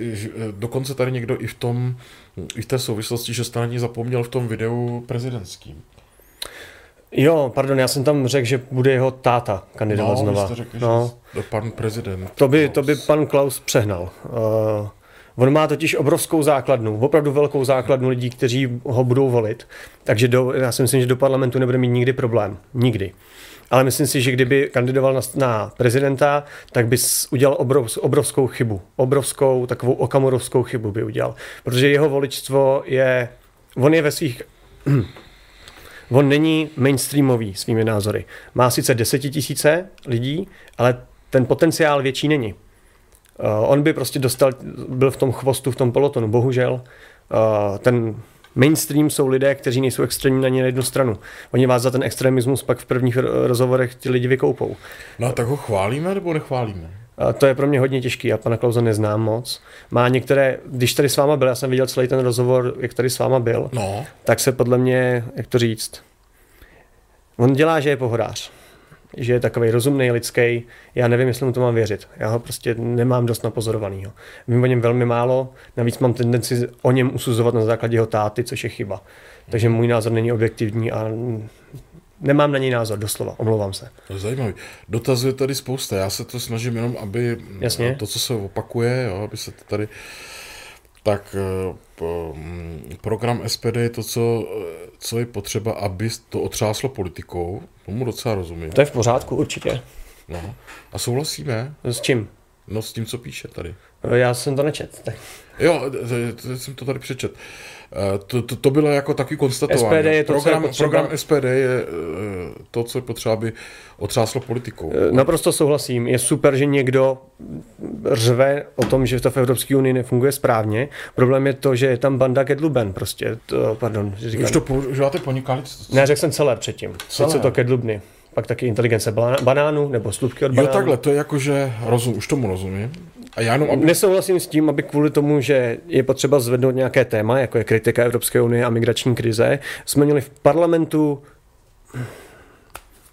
dokonce tady někdo i v tom, i v té souvislosti, že jste na ní zapomněl v tom videu prezidentským. Jo, pardon, já jsem tam řekl, že bude jeho táta kandidovat no, znova. Jste řekl, no, že pan prezident. To by, to by pan Klaus přehnal. Uh, on má totiž obrovskou základnu, opravdu velkou základnu lidí, kteří ho budou volit. Takže do, já si myslím, že do parlamentu nebude mít nikdy problém. Nikdy. Ale myslím si, že kdyby kandidoval na, na prezidenta, tak by udělal obrov, obrovskou chybu. Obrovskou, takovou okamorovskou chybu by udělal. Protože jeho voličstvo je, on je ve svých [clears throat] On není mainstreamový svými názory. Má sice desetitisíce lidí, ale ten potenciál větší není. Uh, on by prostě dostal, byl v tom chvostu, v tom polotonu. Bohužel uh, ten mainstream jsou lidé, kteří nejsou extrémní na ně na jednu stranu. Oni vás za ten extremismus pak v prvních rozhovorech ty lidi vykoupou. No a tak ho chválíme nebo nechválíme? To je pro mě hodně těžký, já pana Klauze neznám moc. Má některé, když tady s váma byl, já jsem viděl celý ten rozhovor, jak tady s váma byl, no. tak se podle mě, jak to říct, on dělá, že je pohodář že je takový rozumný, lidský. Já nevím, jestli mu to mám věřit. Já ho prostě nemám dost napozorovanýho. Vím o něm velmi málo, navíc mám tendenci o něm usuzovat na základě jeho táty, což je chyba. Takže můj názor není objektivní a nemám na něj názor, doslova, omlouvám se. To je zajímavý. Dotazuje tady spousta, já se to snažím jenom, aby Jasně. to, co se opakuje, jo, aby se to tady tak eh, mm, program SPD je to, co, co je potřeba, aby to otřáslo politikou. Tomu docela rozumím. To je v pořádku, určitě. No. A souhlasíme? S čím? No s tím, co píše tady. Já jsem to nečet. Tak. Jo, jsem to tady přečet. Eh, to, to, to bylo jako taky konstatování. SPD je to, program, co je potřeba... program SPD je eh, to, co je potřeba, aby otřáslo politikou. Eh, naprosto souhlasím. Je super, že někdo řve o tom, že to v Evropské unii nefunguje správně. Problém je to, že je tam banda Kedluben. Prostě, to, pardon. Říkám. Už to používáte ponikali? Ne, řekl jsem celé předtím. Celé. Co to Kedlubny pak taky inteligence banánu nebo slupky od banánu. Jo, takhle, to je jako, že rozum, už tomu rozumím. A já jenom, aby... Nesouhlasím s tím, aby kvůli tomu, že je potřeba zvednout nějaké téma, jako je kritika Evropské unie a migrační krize, jsme měli v parlamentu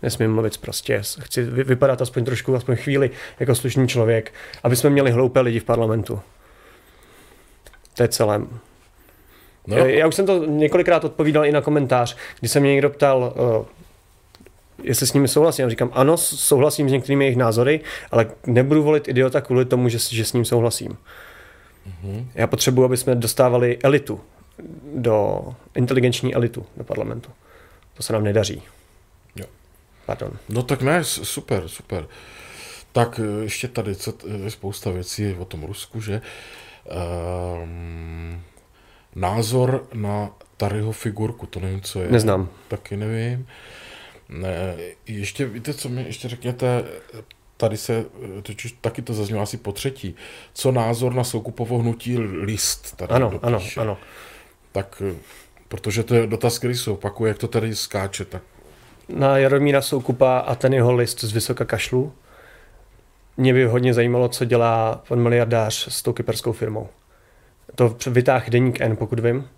nesmím mluvit prostě, chci vypadat aspoň trošku, aspoň chvíli jako slušný člověk, aby jsme měli hloupé lidi v parlamentu. To je celé. No. Já už jsem to několikrát odpovídal i na komentář, kdy se mě někdo ptal, uh, jestli s nimi souhlasím. Já říkám, ano, souhlasím s některými jejich názory, ale nebudu volit idiota kvůli tomu, že, že s ním souhlasím. Mm-hmm. Já potřebuji, aby jsme dostávali elitu, do inteligenční elitu do parlamentu. To se nám nedaří. Jo. Pardon. No tak ne, super, super. Tak e, ještě tady co, je spousta věcí o tom Rusku, že um, názor na Taryho figurku, to nevím, co je. Neznám. Taky nevím. Ne, ještě víte, co mi ještě řekněte, tady se, totiž taky to zaznělo asi po třetí, co názor na Soukupovo hnutí list tady Ano, ano, ano. Tak, protože to je dotaz, který se opakuje, jak to tady skáče, tak... Na Jaromíra Soukupa a ten jeho list z Vysoka kašlu. Mě by hodně zajímalo, co dělá pan miliardář s tou kyperskou firmou. To vytáh deník N, pokud vím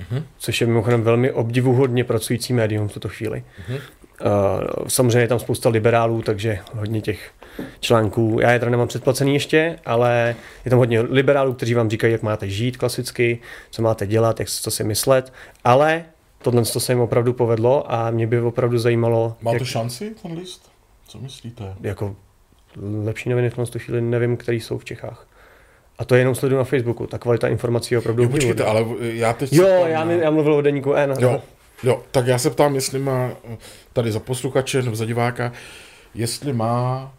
uh-huh. což je mimochodem velmi obdivuhodně pracující médium v tuto chvíli. Uh-huh. Uh, samozřejmě je tam spousta liberálů, takže hodně těch článků. Já je teda nemám předplacený ještě, ale je tam hodně liberálů, kteří vám říkají, jak máte žít klasicky, co máte dělat, jak co si myslet, ale tohle se jim opravdu povedlo a mě by opravdu zajímalo... Má to jak, šanci, ten list? Co myslíte? Jako lepší noviny v tom chvíli nevím, který jsou v Čechách. A to jenom sleduju na Facebooku. Ta kvalita informací je opravdu jo, počkejte, ale já teď... Jo, já, na... já mluvil o deníku N. Jo, jo, tak já se ptám, jestli má tady za posluchače nebo za diváka, jestli má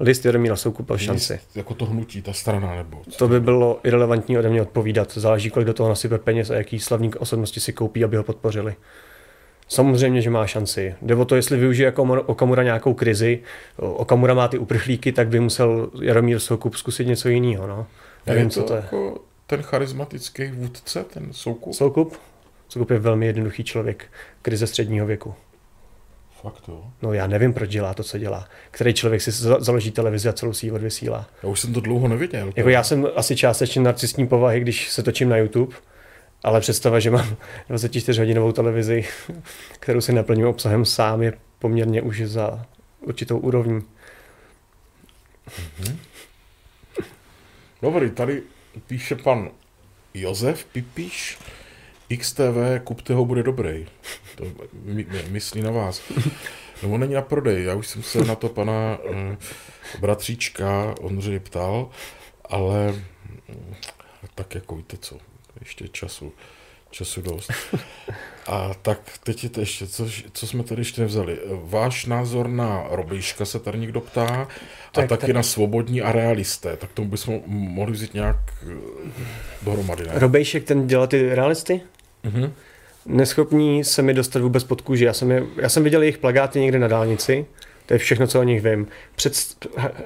List Jaromíra Soukupa šanci. Jako to hnutí, ta strana nebo co? To by bylo irrelevantní ode mě odpovídat. Záleží, kolik do toho nasype peněz a jaký slavní osobnosti si koupí, aby ho podpořili. Samozřejmě, že má šanci. Jde o to, jestli využije jako Okamura nějakou krizi, Okamura má ty uprchlíky, tak by musel Jaromír Soukup zkusit něco jiného. No. Nevím, co to je. Jako ten charismatický vůdce, ten Soukup? Soukup? Soukup je velmi jednoduchý člověk, krize středního věku. Fakt jo? No já nevím, proč dělá to, co dělá. Který člověk si založí televizi a celou si ji odvysílá. Já už jsem to dlouho neviděl. Jako já jsem asi částečně narcistní povahy, když se točím na YouTube Ale představa, že mám [laughs] 24-hodinovou televizi, [laughs] kterou si naplňuji obsahem sám, je poměrně už za určitou úrovní. Mm-hmm. Dobrý, tady píše pan Josef Pipíš. XTV, kupte ho, bude dobrý. To my, my, myslí na vás. No on není na prodej, já už jsem se na to pana uh, bratříčka Ondřej ptal, ale uh, tak jako víte co, ještě času, času dost. A tak teď je to ještě, co, co jsme tady ještě nevzali. Váš názor na Robejška se tady někdo ptá a tak, taky tak... na svobodní a realisté. Tak tomu bychom mohli vzít nějak eh, dohromady. Ne? Robejšek ten dělá ty realisty? Mhm. Neschopní se mi dostat vůbec pod kůži. Já jsem, je, já jsem viděl jejich plagáty někde na dálnici. To je všechno, co o nich vím. Před,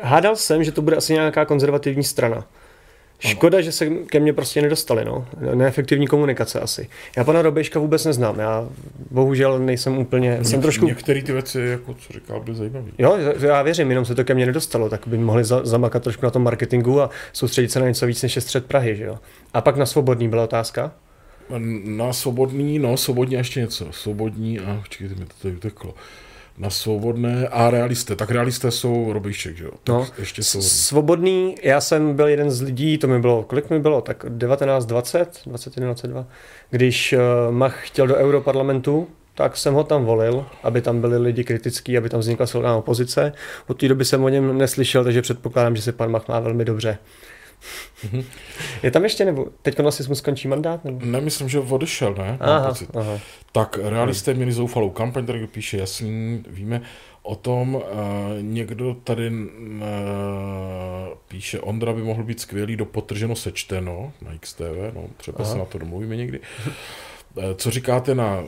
hádal jsem, že to bude asi nějaká konzervativní strana. Škoda, že se ke mně prostě nedostali, no. Neefektivní komunikace asi. Já pana Robejška vůbec neznám, já bohužel nejsem úplně, Něk, jsem trošku... Některé ty věci, jako co říkal, byly zajímavé. Jo, já věřím, jenom se to ke mně nedostalo, tak by mohli za, zamakat trošku na tom marketingu a soustředit se na něco víc než je střed Prahy, že jo. A pak na svobodný byla otázka? Na svobodný, no, svobodní a ještě něco. Svobodní a, počkejte, mi to tady uteklo na svobodné a realisté. Tak realisté jsou Robíšek, že jo? No, ještě jsou... Svobodný, já jsem byl jeden z lidí, to mi bylo, kolik mi bylo, tak 19, 20, 21, 22, když uh, Mach chtěl do Europarlamentu, tak jsem ho tam volil, aby tam byli lidi kritický, aby tam vznikla silná opozice. Od té doby jsem o něm neslyšel, takže předpokládám, že se pan Mach má velmi dobře. Mm-hmm. Je tam ještě, nebo teď asi mu skončí mandát? Nebo? Ne, myslím, že odešel, ne? Aha, aha. Tak realisté měli zoufalou kampaň, tady píše jasný, víme o tom. Uh, někdo tady uh, píše, Ondra by mohl být skvělý do potrženo sečteno na XTV, no, třeba aha. se na to domluvíme někdy. Eh, co říkáte na,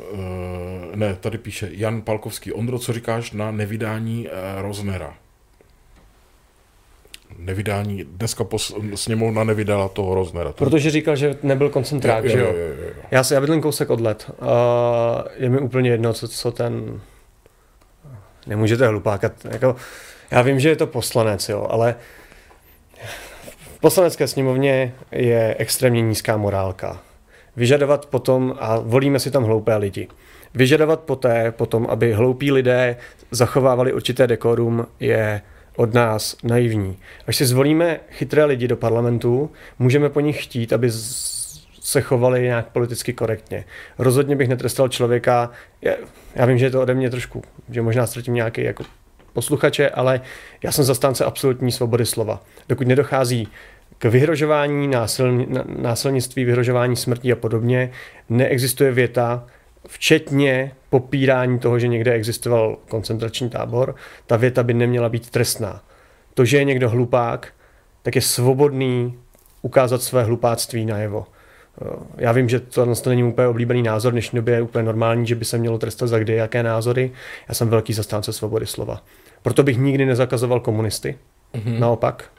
ne, tady píše Jan Palkovský, Ondro, co říkáš na nevydání Roznera? Nevydání, dneska pos, sněmovna nevydala toho Roznera. Protože říkal, že nebyl koncentrák, jo, že jo? jo, jo, jo. Já si, já bydlím kousek od let. A je mi úplně jedno, co, co ten... Nemůžete hlupákat. Jako, já vím, že je to poslanec, jo, ale v poslanecké sněmovně je extrémně nízká morálka. Vyžadovat potom, a volíme si tam hloupé lidi, vyžadovat poté, potom, aby hloupí lidé zachovávali určité dekorum, je od nás naivní. Až si zvolíme chytré lidi do parlamentu, můžeme po nich chtít, aby se chovali nějak politicky korektně. Rozhodně bych netrestal člověka, já vím, že je to ode mě trošku, že možná ztratím nějaký jako posluchače, ale já jsem zastánce absolutní svobody slova. Dokud nedochází k vyhrožování, násil, násilnictví, vyhrožování smrti a podobně, neexistuje věta, včetně popírání toho, že někde existoval koncentrační tábor, ta věta by neměla být trestná. To, že je někdo hlupák, tak je svobodný ukázat své hlupáctví najevo. Eh, já vím, že to, to není úplně oblíbený názor, v dnešní době je úplně normální, že by se mělo trestat za kdy jaké názory. Já jsem velký zastánce svobody slova. Proto bych nikdy nezakazoval komunisty. Mm-hmm. Naopak,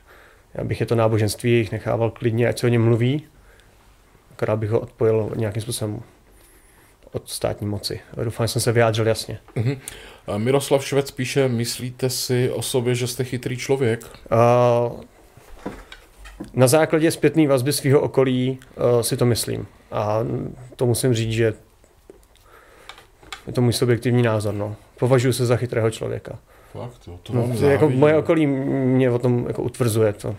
já bych je to náboženství jich nechával klidně, ať se o něm mluví, akorát bych ho odpojil nějakým způsobem od státní moci. Doufám, že jsem se vyjádřil jasně. Uh-huh. Miroslav Švec píše, myslíte si o sobě, že jste chytrý člověk? Uh, na základě zpětné vazby svého okolí uh, si to myslím. A to musím říct, že je to můj subjektivní názor. No. Považuji se za chytrého člověka. Fakt, jo, to no, jako moje okolí mě o tom jako utvrzuje to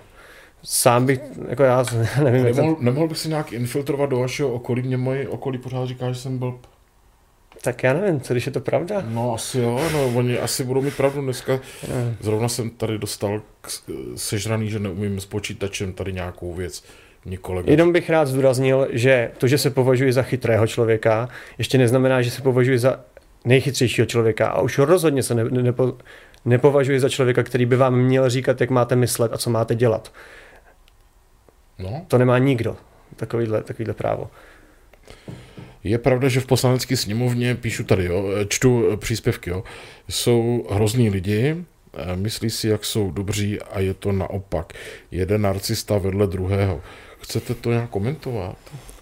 sám bych, jako já [laughs] nevím. Nemohl, to... nemohl bych si nějak infiltrovat do vašeho okolí, mě moje okolí pořád říká, že jsem blb. Tak já nevím, co když je to pravda? No asi jo, no oni asi budou mít pravdu dneska. Zrovna jsem tady dostal sežraný, že neumím s počítačem tady nějakou věc. Několik. Jenom bych rád zdůraznil, že to, že se považuji za chytrého člověka, ještě neznamená, že se považuji za nejchytřejšího člověka. A už rozhodně se ne, nepo, nepovažuji za člověka, který by vám měl říkat, jak máte myslet a co máte dělat. No. To nemá nikdo, takovýhle, takovýhle právo. Je pravda, že v poslanecké sněmovně, píšu tady, jo, čtu příspěvky, jo, jsou hrozní lidi, myslí si, jak jsou dobří a je to naopak. Jeden narcista vedle druhého. Chcete to nějak komentovat?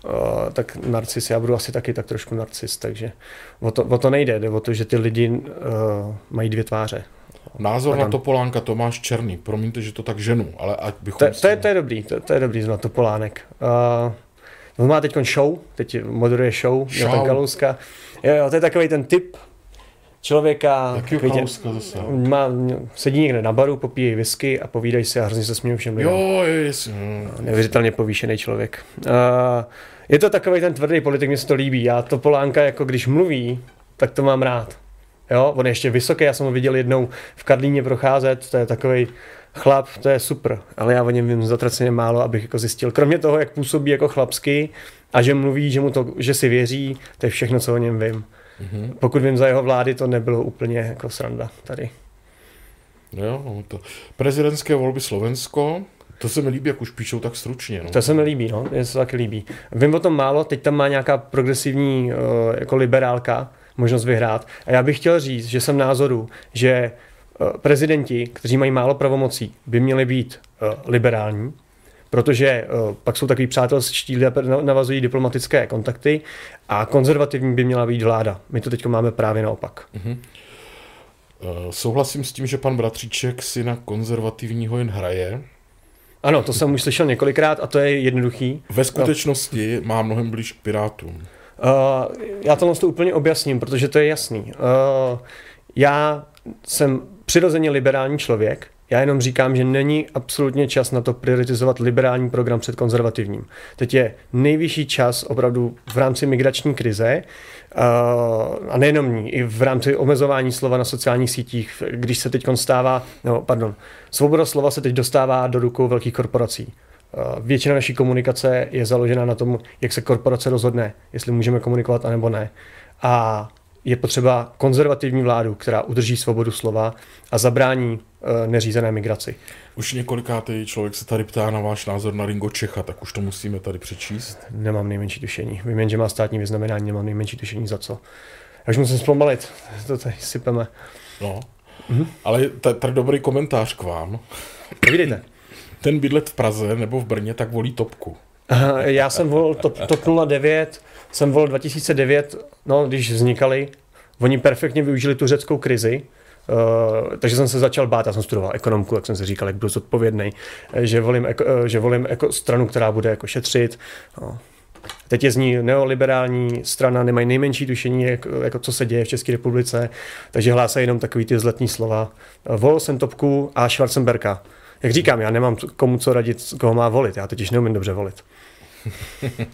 Uh, tak narcis, já budu asi taky tak trošku narcis, takže o to, o to nejde, jde o to, že ty lidi uh, mají dvě tváře. Názor tam... na Topolánka Tomáš Černý. Promiňte, že to tak ženu, ale ať bychom... To, to, je, to je dobrý, to, to je dobrý na Topolánek. Uh, On má teď show, teď moderuje show, show. ten Kalouska. Jo, jo, to je takový ten typ člověka, Jaký Kalouska zase? Má, sedí někde na baru, popíjí whisky a povídají si a hrozně se smějí všem lidem. Jo, jest. Neuvěřitelně povýšený člověk. Uh, je to takový ten tvrdý politik, mně se to líbí. Já to Polánka, jako když mluví, tak to mám rád. Jo, on je ještě vysoký, já jsem ho viděl jednou v Karlíně procházet, to je takový chlap, to je super, ale já o něm vím zatraceně málo, abych jako zjistil. Kromě toho, jak působí jako chlapsky a že mluví, že, mu to, že si věří, to je všechno, co o něm vím. Mm-hmm. Pokud vím za jeho vlády, to nebylo úplně jako sranda tady. Jo, no to. Prezidentské volby Slovensko, to se mi líbí, jak už píšou tak stručně. No. To se mi líbí, no, je to taky líbí. Vím o tom málo, teď tam má nějaká progresivní uh, jako liberálka možnost vyhrát. A já bych chtěl říct, že jsem názoru, že uh, prezidenti, kteří mají málo pravomocí, by měli být uh, liberální, protože uh, pak jsou takový přátelští, navazují diplomatické kontakty a konzervativní by měla být vláda. My to teď máme právě naopak. Uh, souhlasím s tím, že pan Bratříček si na konzervativního jen hraje, ano, to jsem už slyšel několikrát a to je jednoduchý. Ve skutečnosti no. má mnohem blíž k Pirátům. Uh, já to to úplně objasním, protože to je jasný. Uh, já jsem přirozeně liberální člověk, já jenom říkám, že není absolutně čas na to prioritizovat liberální program před konzervativním. Teď je nejvyšší čas opravdu v rámci migrační krize, a nejenom ní, i v rámci omezování slova na sociálních sítích, když se teď stává, no, pardon, svoboda slova se teď dostává do rukou velkých korporací. Většina naší komunikace je založena na tom, jak se korporace rozhodne, jestli můžeme komunikovat anebo ne. A je potřeba konzervativní vládu, která udrží svobodu slova a zabrání e, neřízené migraci. Už několikátý člověk se tady ptá na váš názor na Ringo Čecha, tak už to musíme tady přečíst. Nemám nejmenší tušení. Vím jen, že má státní vyznamenání, nemám nejmenší tušení za co. Já už musím zpomalit, to tady sypeme. No, mhm. ale tady dobrý komentář k vám. Povídejte. Ten bydlet v Praze nebo v Brně, tak volí topku. Já jsem volil top, top 09, jsem volil 2009, no, když vznikali. Oni perfektně využili tu řeckou krizi, Uh, takže jsem se začal bát, já jsem studoval ekonomku, jak jsem si říkal, jak byl zodpovědný, eh, že volím, eko, eh, že volím jako stranu, která bude jako šetřit. No. Teď je z ní neoliberální strana, nemají nejmenší tušení, jak, jako co se děje v České republice, takže hlásají jenom takový ty vzletní slova. Volil jsem Topku a Schwarzenberka. Jak říkám, já nemám komu co radit, koho má volit, já totiž neumím dobře volit. [laughs]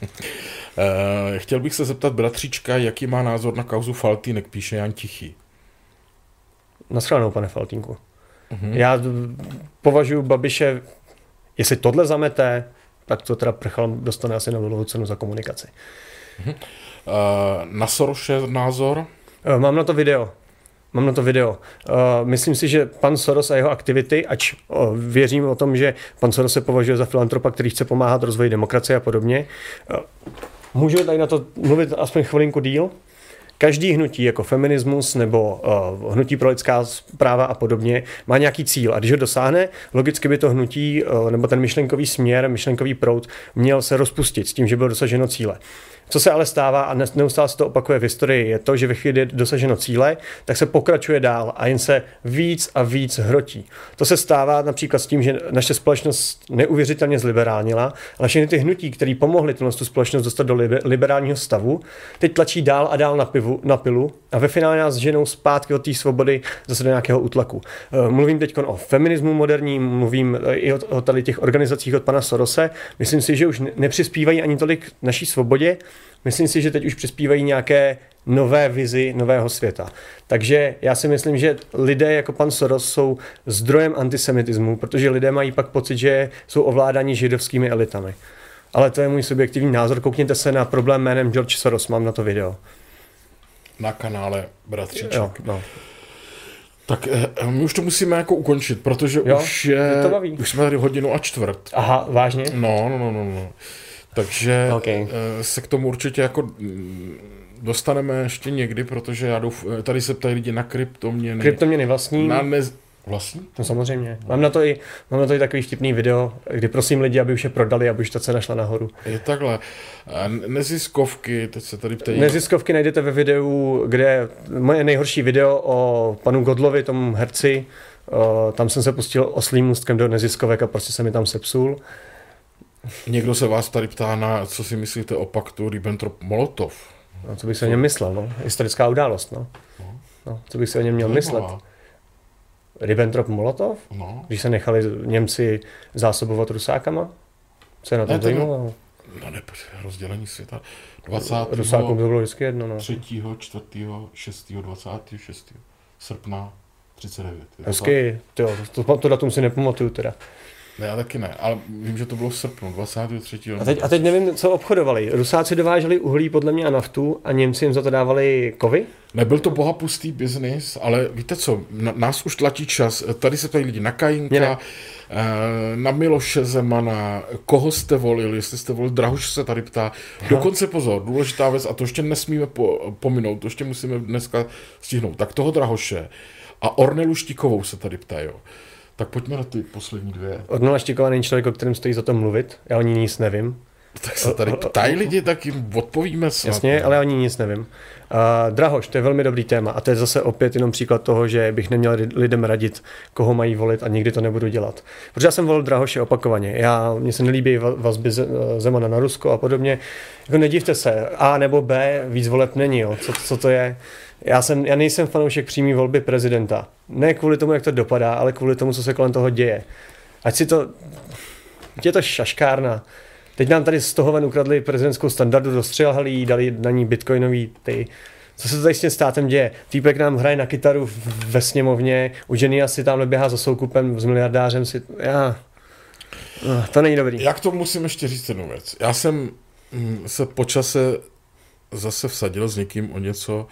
Eh, chtěl bych se zeptat bratříčka, jaký má názor na kauzu Faltýnek, píše Jan Tichý. Naschledanou, pane Faltínku. Uh-huh. Já považuji Babiše, jestli tohle zamete, tak to teda prchal dostane asi Nobelovu cenu za komunikaci. Uh-huh. Uh, na Soroše názor? Uh, mám na to video. Mám na to video. Uh, myslím si, že pan Soros a jeho aktivity, ač uh, věřím o tom, že pan Soros se považuje za filantropa, který chce pomáhat rozvoji demokracie a podobně, uh, můžu tady na to mluvit aspoň chvilinku díl? Každý hnutí jako feminismus nebo uh, hnutí pro lidská práva a podobně má nějaký cíl a když ho dosáhne, logicky by to hnutí uh, nebo ten myšlenkový směr, myšlenkový proud měl se rozpustit s tím, že bylo dosaženo cíle. Co se ale stává a neustále se to opakuje v historii, je to, že ve chvíli dosaženo cíle, tak se pokračuje dál a jen se víc a víc hrotí. To se stává například s tím, že naše společnost neuvěřitelně zliberálnila, ale všechny ty hnutí, které pomohly tu společnost dostat do liberálního stavu, teď tlačí dál a dál na, pivu, na pilu a ve finále nás ženou zpátky od té svobody zase do nějakého útlaku. Eh, mluvím teď o feminismu moderním, mluvím eh, i o, o tady těch organizacích od pana Sorose. Myslím si, že už nepřispívají ani tolik naší svobodě, Myslím si, že teď už přispívají nějaké nové vizi nového světa. Takže já si myslím, že lidé jako pan Soros jsou zdrojem antisemitismu, protože lidé mají pak pocit, že jsou ovládáni židovskými elitami. Ale to je můj subjektivní názor. Koukněte se na problém jménem George Soros, mám na to video. Na kanále Bratříček. Jo, no. Tak eh, my už to musíme jako ukončit, protože jo, už je, už jsme tady hodinu a čtvrt. Aha, vážně? No, no, no, no. no. Takže okay. Eh, se k tomu určitě jako mm, dostaneme ještě někdy, protože já douf, eh, tady se ptají lidi na kryptoměny. Kryptoměny vlastní. Na nez, Vlastní? No samozřejmě. Mám na, to i, mám na to i takový vtipný video, kdy prosím lidi, aby už je prodali, aby už ta cena šla nahoru. Je takhle. Neziskovky, teď se tady ptají. Neziskovky najdete ve videu, kde moje nejhorší video o panu Godlovi, tomu herci, tam jsem se pustil oslým můstkem do neziskovek a prostě se mi tam sepsul. Někdo se vás tady ptá na, co si myslíte o paktu Ribbentrop-Molotov. No, co bych si o něm myslel, no. Historická událost, no. no. no co bych si o něm měl myslet. Ribbentrop-Molotov? No. Když se nechali Němci zásobovat Rusákama? Co je na tom zajímavé? No ne, rozdělení světa. 20. Rusákům to bylo vždycky jedno, no. 3., 4., 6., 26. srpna 39. Hezky, to, to, to datum si nepamatuju teda. Ne, já taky ne, ale vím, že to bylo v srpnu, 23. A teď, a teď nevím, co obchodovali. Rusáci dováželi uhlí podle mě a naftu a Němci jim za to dávali kovy? Nebyl to bohapustý biznis, ale víte co, na, nás už tlačí čas. Tady se tady lidi na Kajinka, eh, na Miloše Zemana, koho jste volili, jestli jste volili, Drahuš se tady ptá. Dokonce pozor, důležitá věc, a to ještě nesmíme po, pominout, to ještě musíme dneska stihnout. Tak toho Drahoše a Ornelu Štikovou se tady ptají. Tak pojďme na ty poslední dvě. Ornela Štiková není člověk, o kterém stojí za to mluvit. Já o ní nic nevím. Tak se tady ptají lidi, tak jim odpovíme snad. Jasně, ale o ní nic nevím. Uh, Drahoš, to je velmi dobrý téma a to je zase opět jenom příklad toho, že bych neměl lidem radit, koho mají volit a nikdy to nebudu dělat. Protože já jsem volil Drahoše opakovaně. Já, mně se nelíbí vazby Zemana na Rusko a podobně. Jako nedivte se, A nebo B, víc voleb není, jo. Co, co to je? Já, jsem, já nejsem fanoušek přímé volby prezidenta. Ne kvůli tomu, jak to dopadá, ale kvůli tomu, co se kolem toho děje. Ať si to... Je to šaškárna. Teď nám tady z toho ven ukradli prezidentskou standardu, dostřelhali dali na ní bitcoinový ty. Co se tady s tím státem děje? Týpek nám hraje na kytaru ve sněmovně, u ženy asi tam běhá za soukupem s miliardářem. Si... Já... No, to není dobrý. Já k tomu musím ještě říct jednu věc. Já jsem mm, se počase zase vsadil s někým o něco,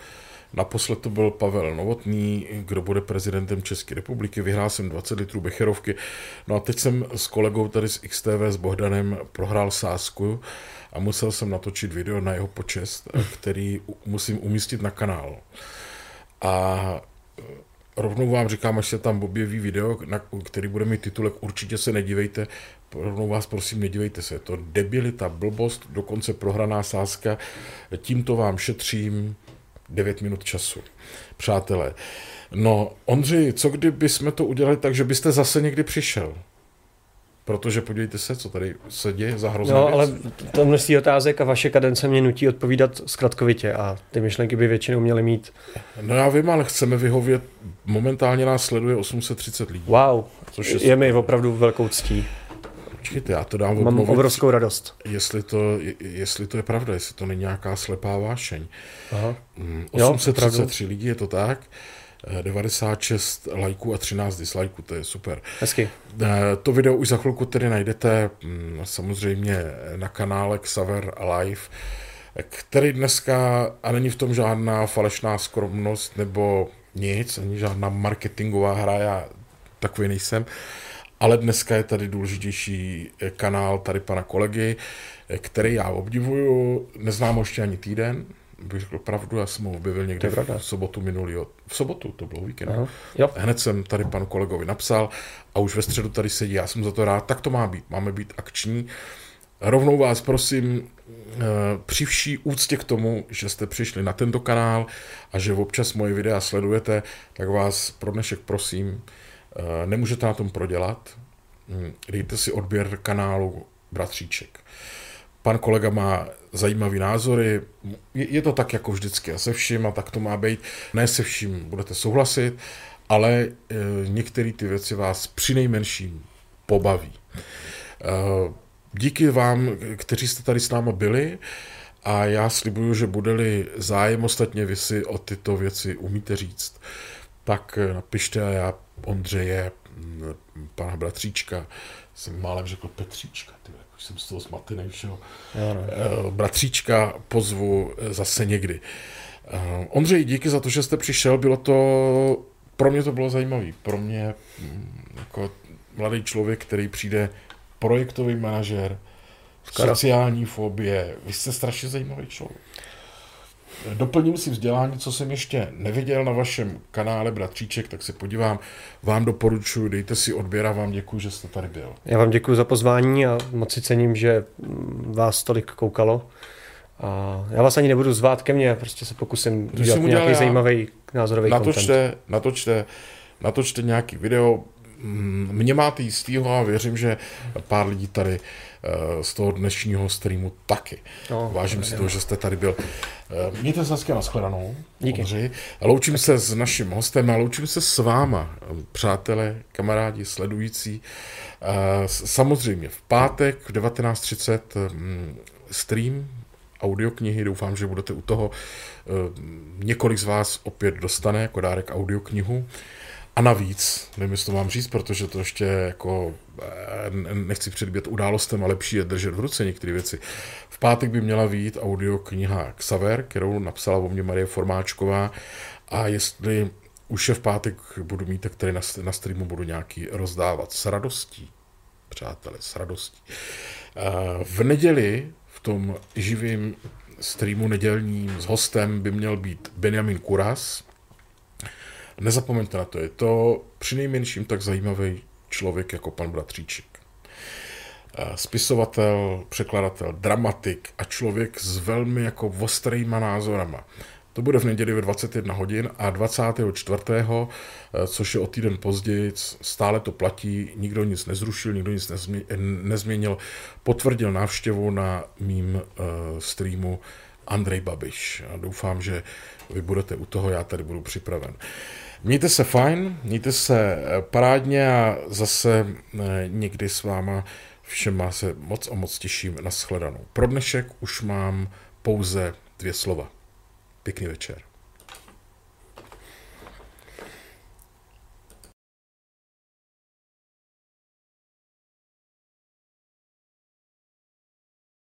Naposled to byl Pavel Novotný, kdo bude prezidentem České republiky. Vyhrál jsem 20 litrů becherovky. No a teď jsem s kolegou tady z XTV s Bohdanem prohrál sásku a musel jsem natočit video na jeho počest, který musím umístit na kanál. A rovnou vám říkám, až se tam objeví video, na, který bude mít titulek Určitě se nedívejte, rovnou vás prosím, nedívejte se, je to debilita, blbost, dokonce prohraná sázka, tímto vám šetřím 9 minut času. Přátelé, no Ondřej, co kdyby jsme to udělali tak, že byste zase někdy přišel? Protože podívejte se, co tady se děje za hrozné No, věc. ale to množství otázek a vaše kadence mě nutí odpovídat zkratkovitě a ty myšlenky by většinou měly mít. No já vím, ale chceme vyhovět. Momentálně nás sleduje 830 lidí. Wow, což je, je mi opravdu velkou ctí. Počkejte, já to dám Mám odmluvit, obrovskou radost. Jestli to, jestli to je pravda, jestli to není nějaká slepá vášeň. Aha. 833 mm, lidí, je to tak? 96 eh, lajků a 13 dislajků, to je super. Hezky. Eh, to video už za chvilku tedy najdete mm, samozřejmě na kanále Xaver Live, který dneska, a není v tom žádná falešná skromnost nebo nic, ani žádná marketingová hra, já takový nejsem, ale dneska je tady důležitější kanál tady pana kolegy, který já obdivuju, neznám ho ještě ani týden, bych řekl pravdu, já jsem ho objevil někde v sobotu minulý, v sobotu, to bylo víkend. Aha, jo. Hned jsem tady panu kolegovi napsal a už ve středu tady sedí, já jsem za to rád, tak to má být, máme být akční. Rovnou vás prosím, eh, při vší úctě k tomu, že jste přišli na tento kanál a že občas moje videa sledujete, tak vás pro dnešek prosím, nemůžete na tom prodělat. Hm, dejte si odběr kanálu Bratříček. Pan kolega má zajímavé názory, je to tak jako vždycky a se vším a tak to má být. Ne se vším budete souhlasit, ale eh, některé ty věci vás při nejmenším pobaví. Eh, díky vám, kteří jste tady s námi byli, a já slibuju, že bude-li zájem ostatně vy si o tyto věci umíte říct, tak napište a já Ondřeje, mm, pana bratříčka, jsem málem řekl Petříčka, ty, už jsem z toho zmatený všeho. No. Bratříčka pozvu eh, zase někdy. Eh, Ondřej, díky za to, že jste přišel, bylo to, pro mě to bylo zajímavé. Pro mě mm, jako mladý člověk, který přijde projektový manažer, sociální fobie, vy jste strašně zajímavý člověk. Doplním si vzdělání, co jsem ještě neviděl na vašem kanále Bratříček, tak se podívám. Vám doporučuji, dejte si odběr a vám děkuji, že jste tady byl. Já vám děkuji za pozvání a moc si cením, že vás tolik koukalo. A já vás ani nebudu zvát ke mně, prostě se pokusím udělat nějaký já. zajímavý názorový natočte, content. Natočte, natočte nějaký video, mě máte jistýho a věřím, že pár lidí tady eh, z toho dnešního streamu taky. No, Vážím si toho, že jste tady byl. Eh, mějte se hezky nashledanou. Díky. Loučím se s naším hostem a loučím se s váma, přátelé, kamarádi, sledující. Samozřejmě v pátek v 19.30 mm, stream audioknihy. Doufám, že budete u toho. Několik z vás opět dostane jako dárek audioknihu. A navíc, nevím, jestli to mám říct, protože to ještě jako eh, nechci předbět událostem a lepší je držet v ruce některé věci. V pátek by měla výjít audiokniha Xaver, kterou napsala o mě Marie Formáčková a jestli už je v pátek budu mít, tak tady na, na streamu budu nějaký rozdávat s radostí, přátelé, s radostí. Eh, v neděli v tom živým streamu nedělním s hostem by měl být Benjamin Kuras, Nezapomeňte na to, je to přinejmenším tak zajímavý člověk jako pan Bratříček. Eh, spisovatel, překladatel, dramatik a člověk s velmi jako ostrýma názorama. To bude v neděli ve 21 hodin a 24. Eh, což je o týden později, stále to platí, nikdo nic nezrušil, nikdo nic nezměnil, potvrdil návštěvu na mým uh, streamu Andrej Babiš. A doufám, že vy budete u toho, já tady budu připraven. Mějte se fajn, mějte se eh, parádně a zase eh, někdy s váma všema se moc a moc těším na shledanou. Pro dnešek už mám pouze dvě slova. Pěkný večer.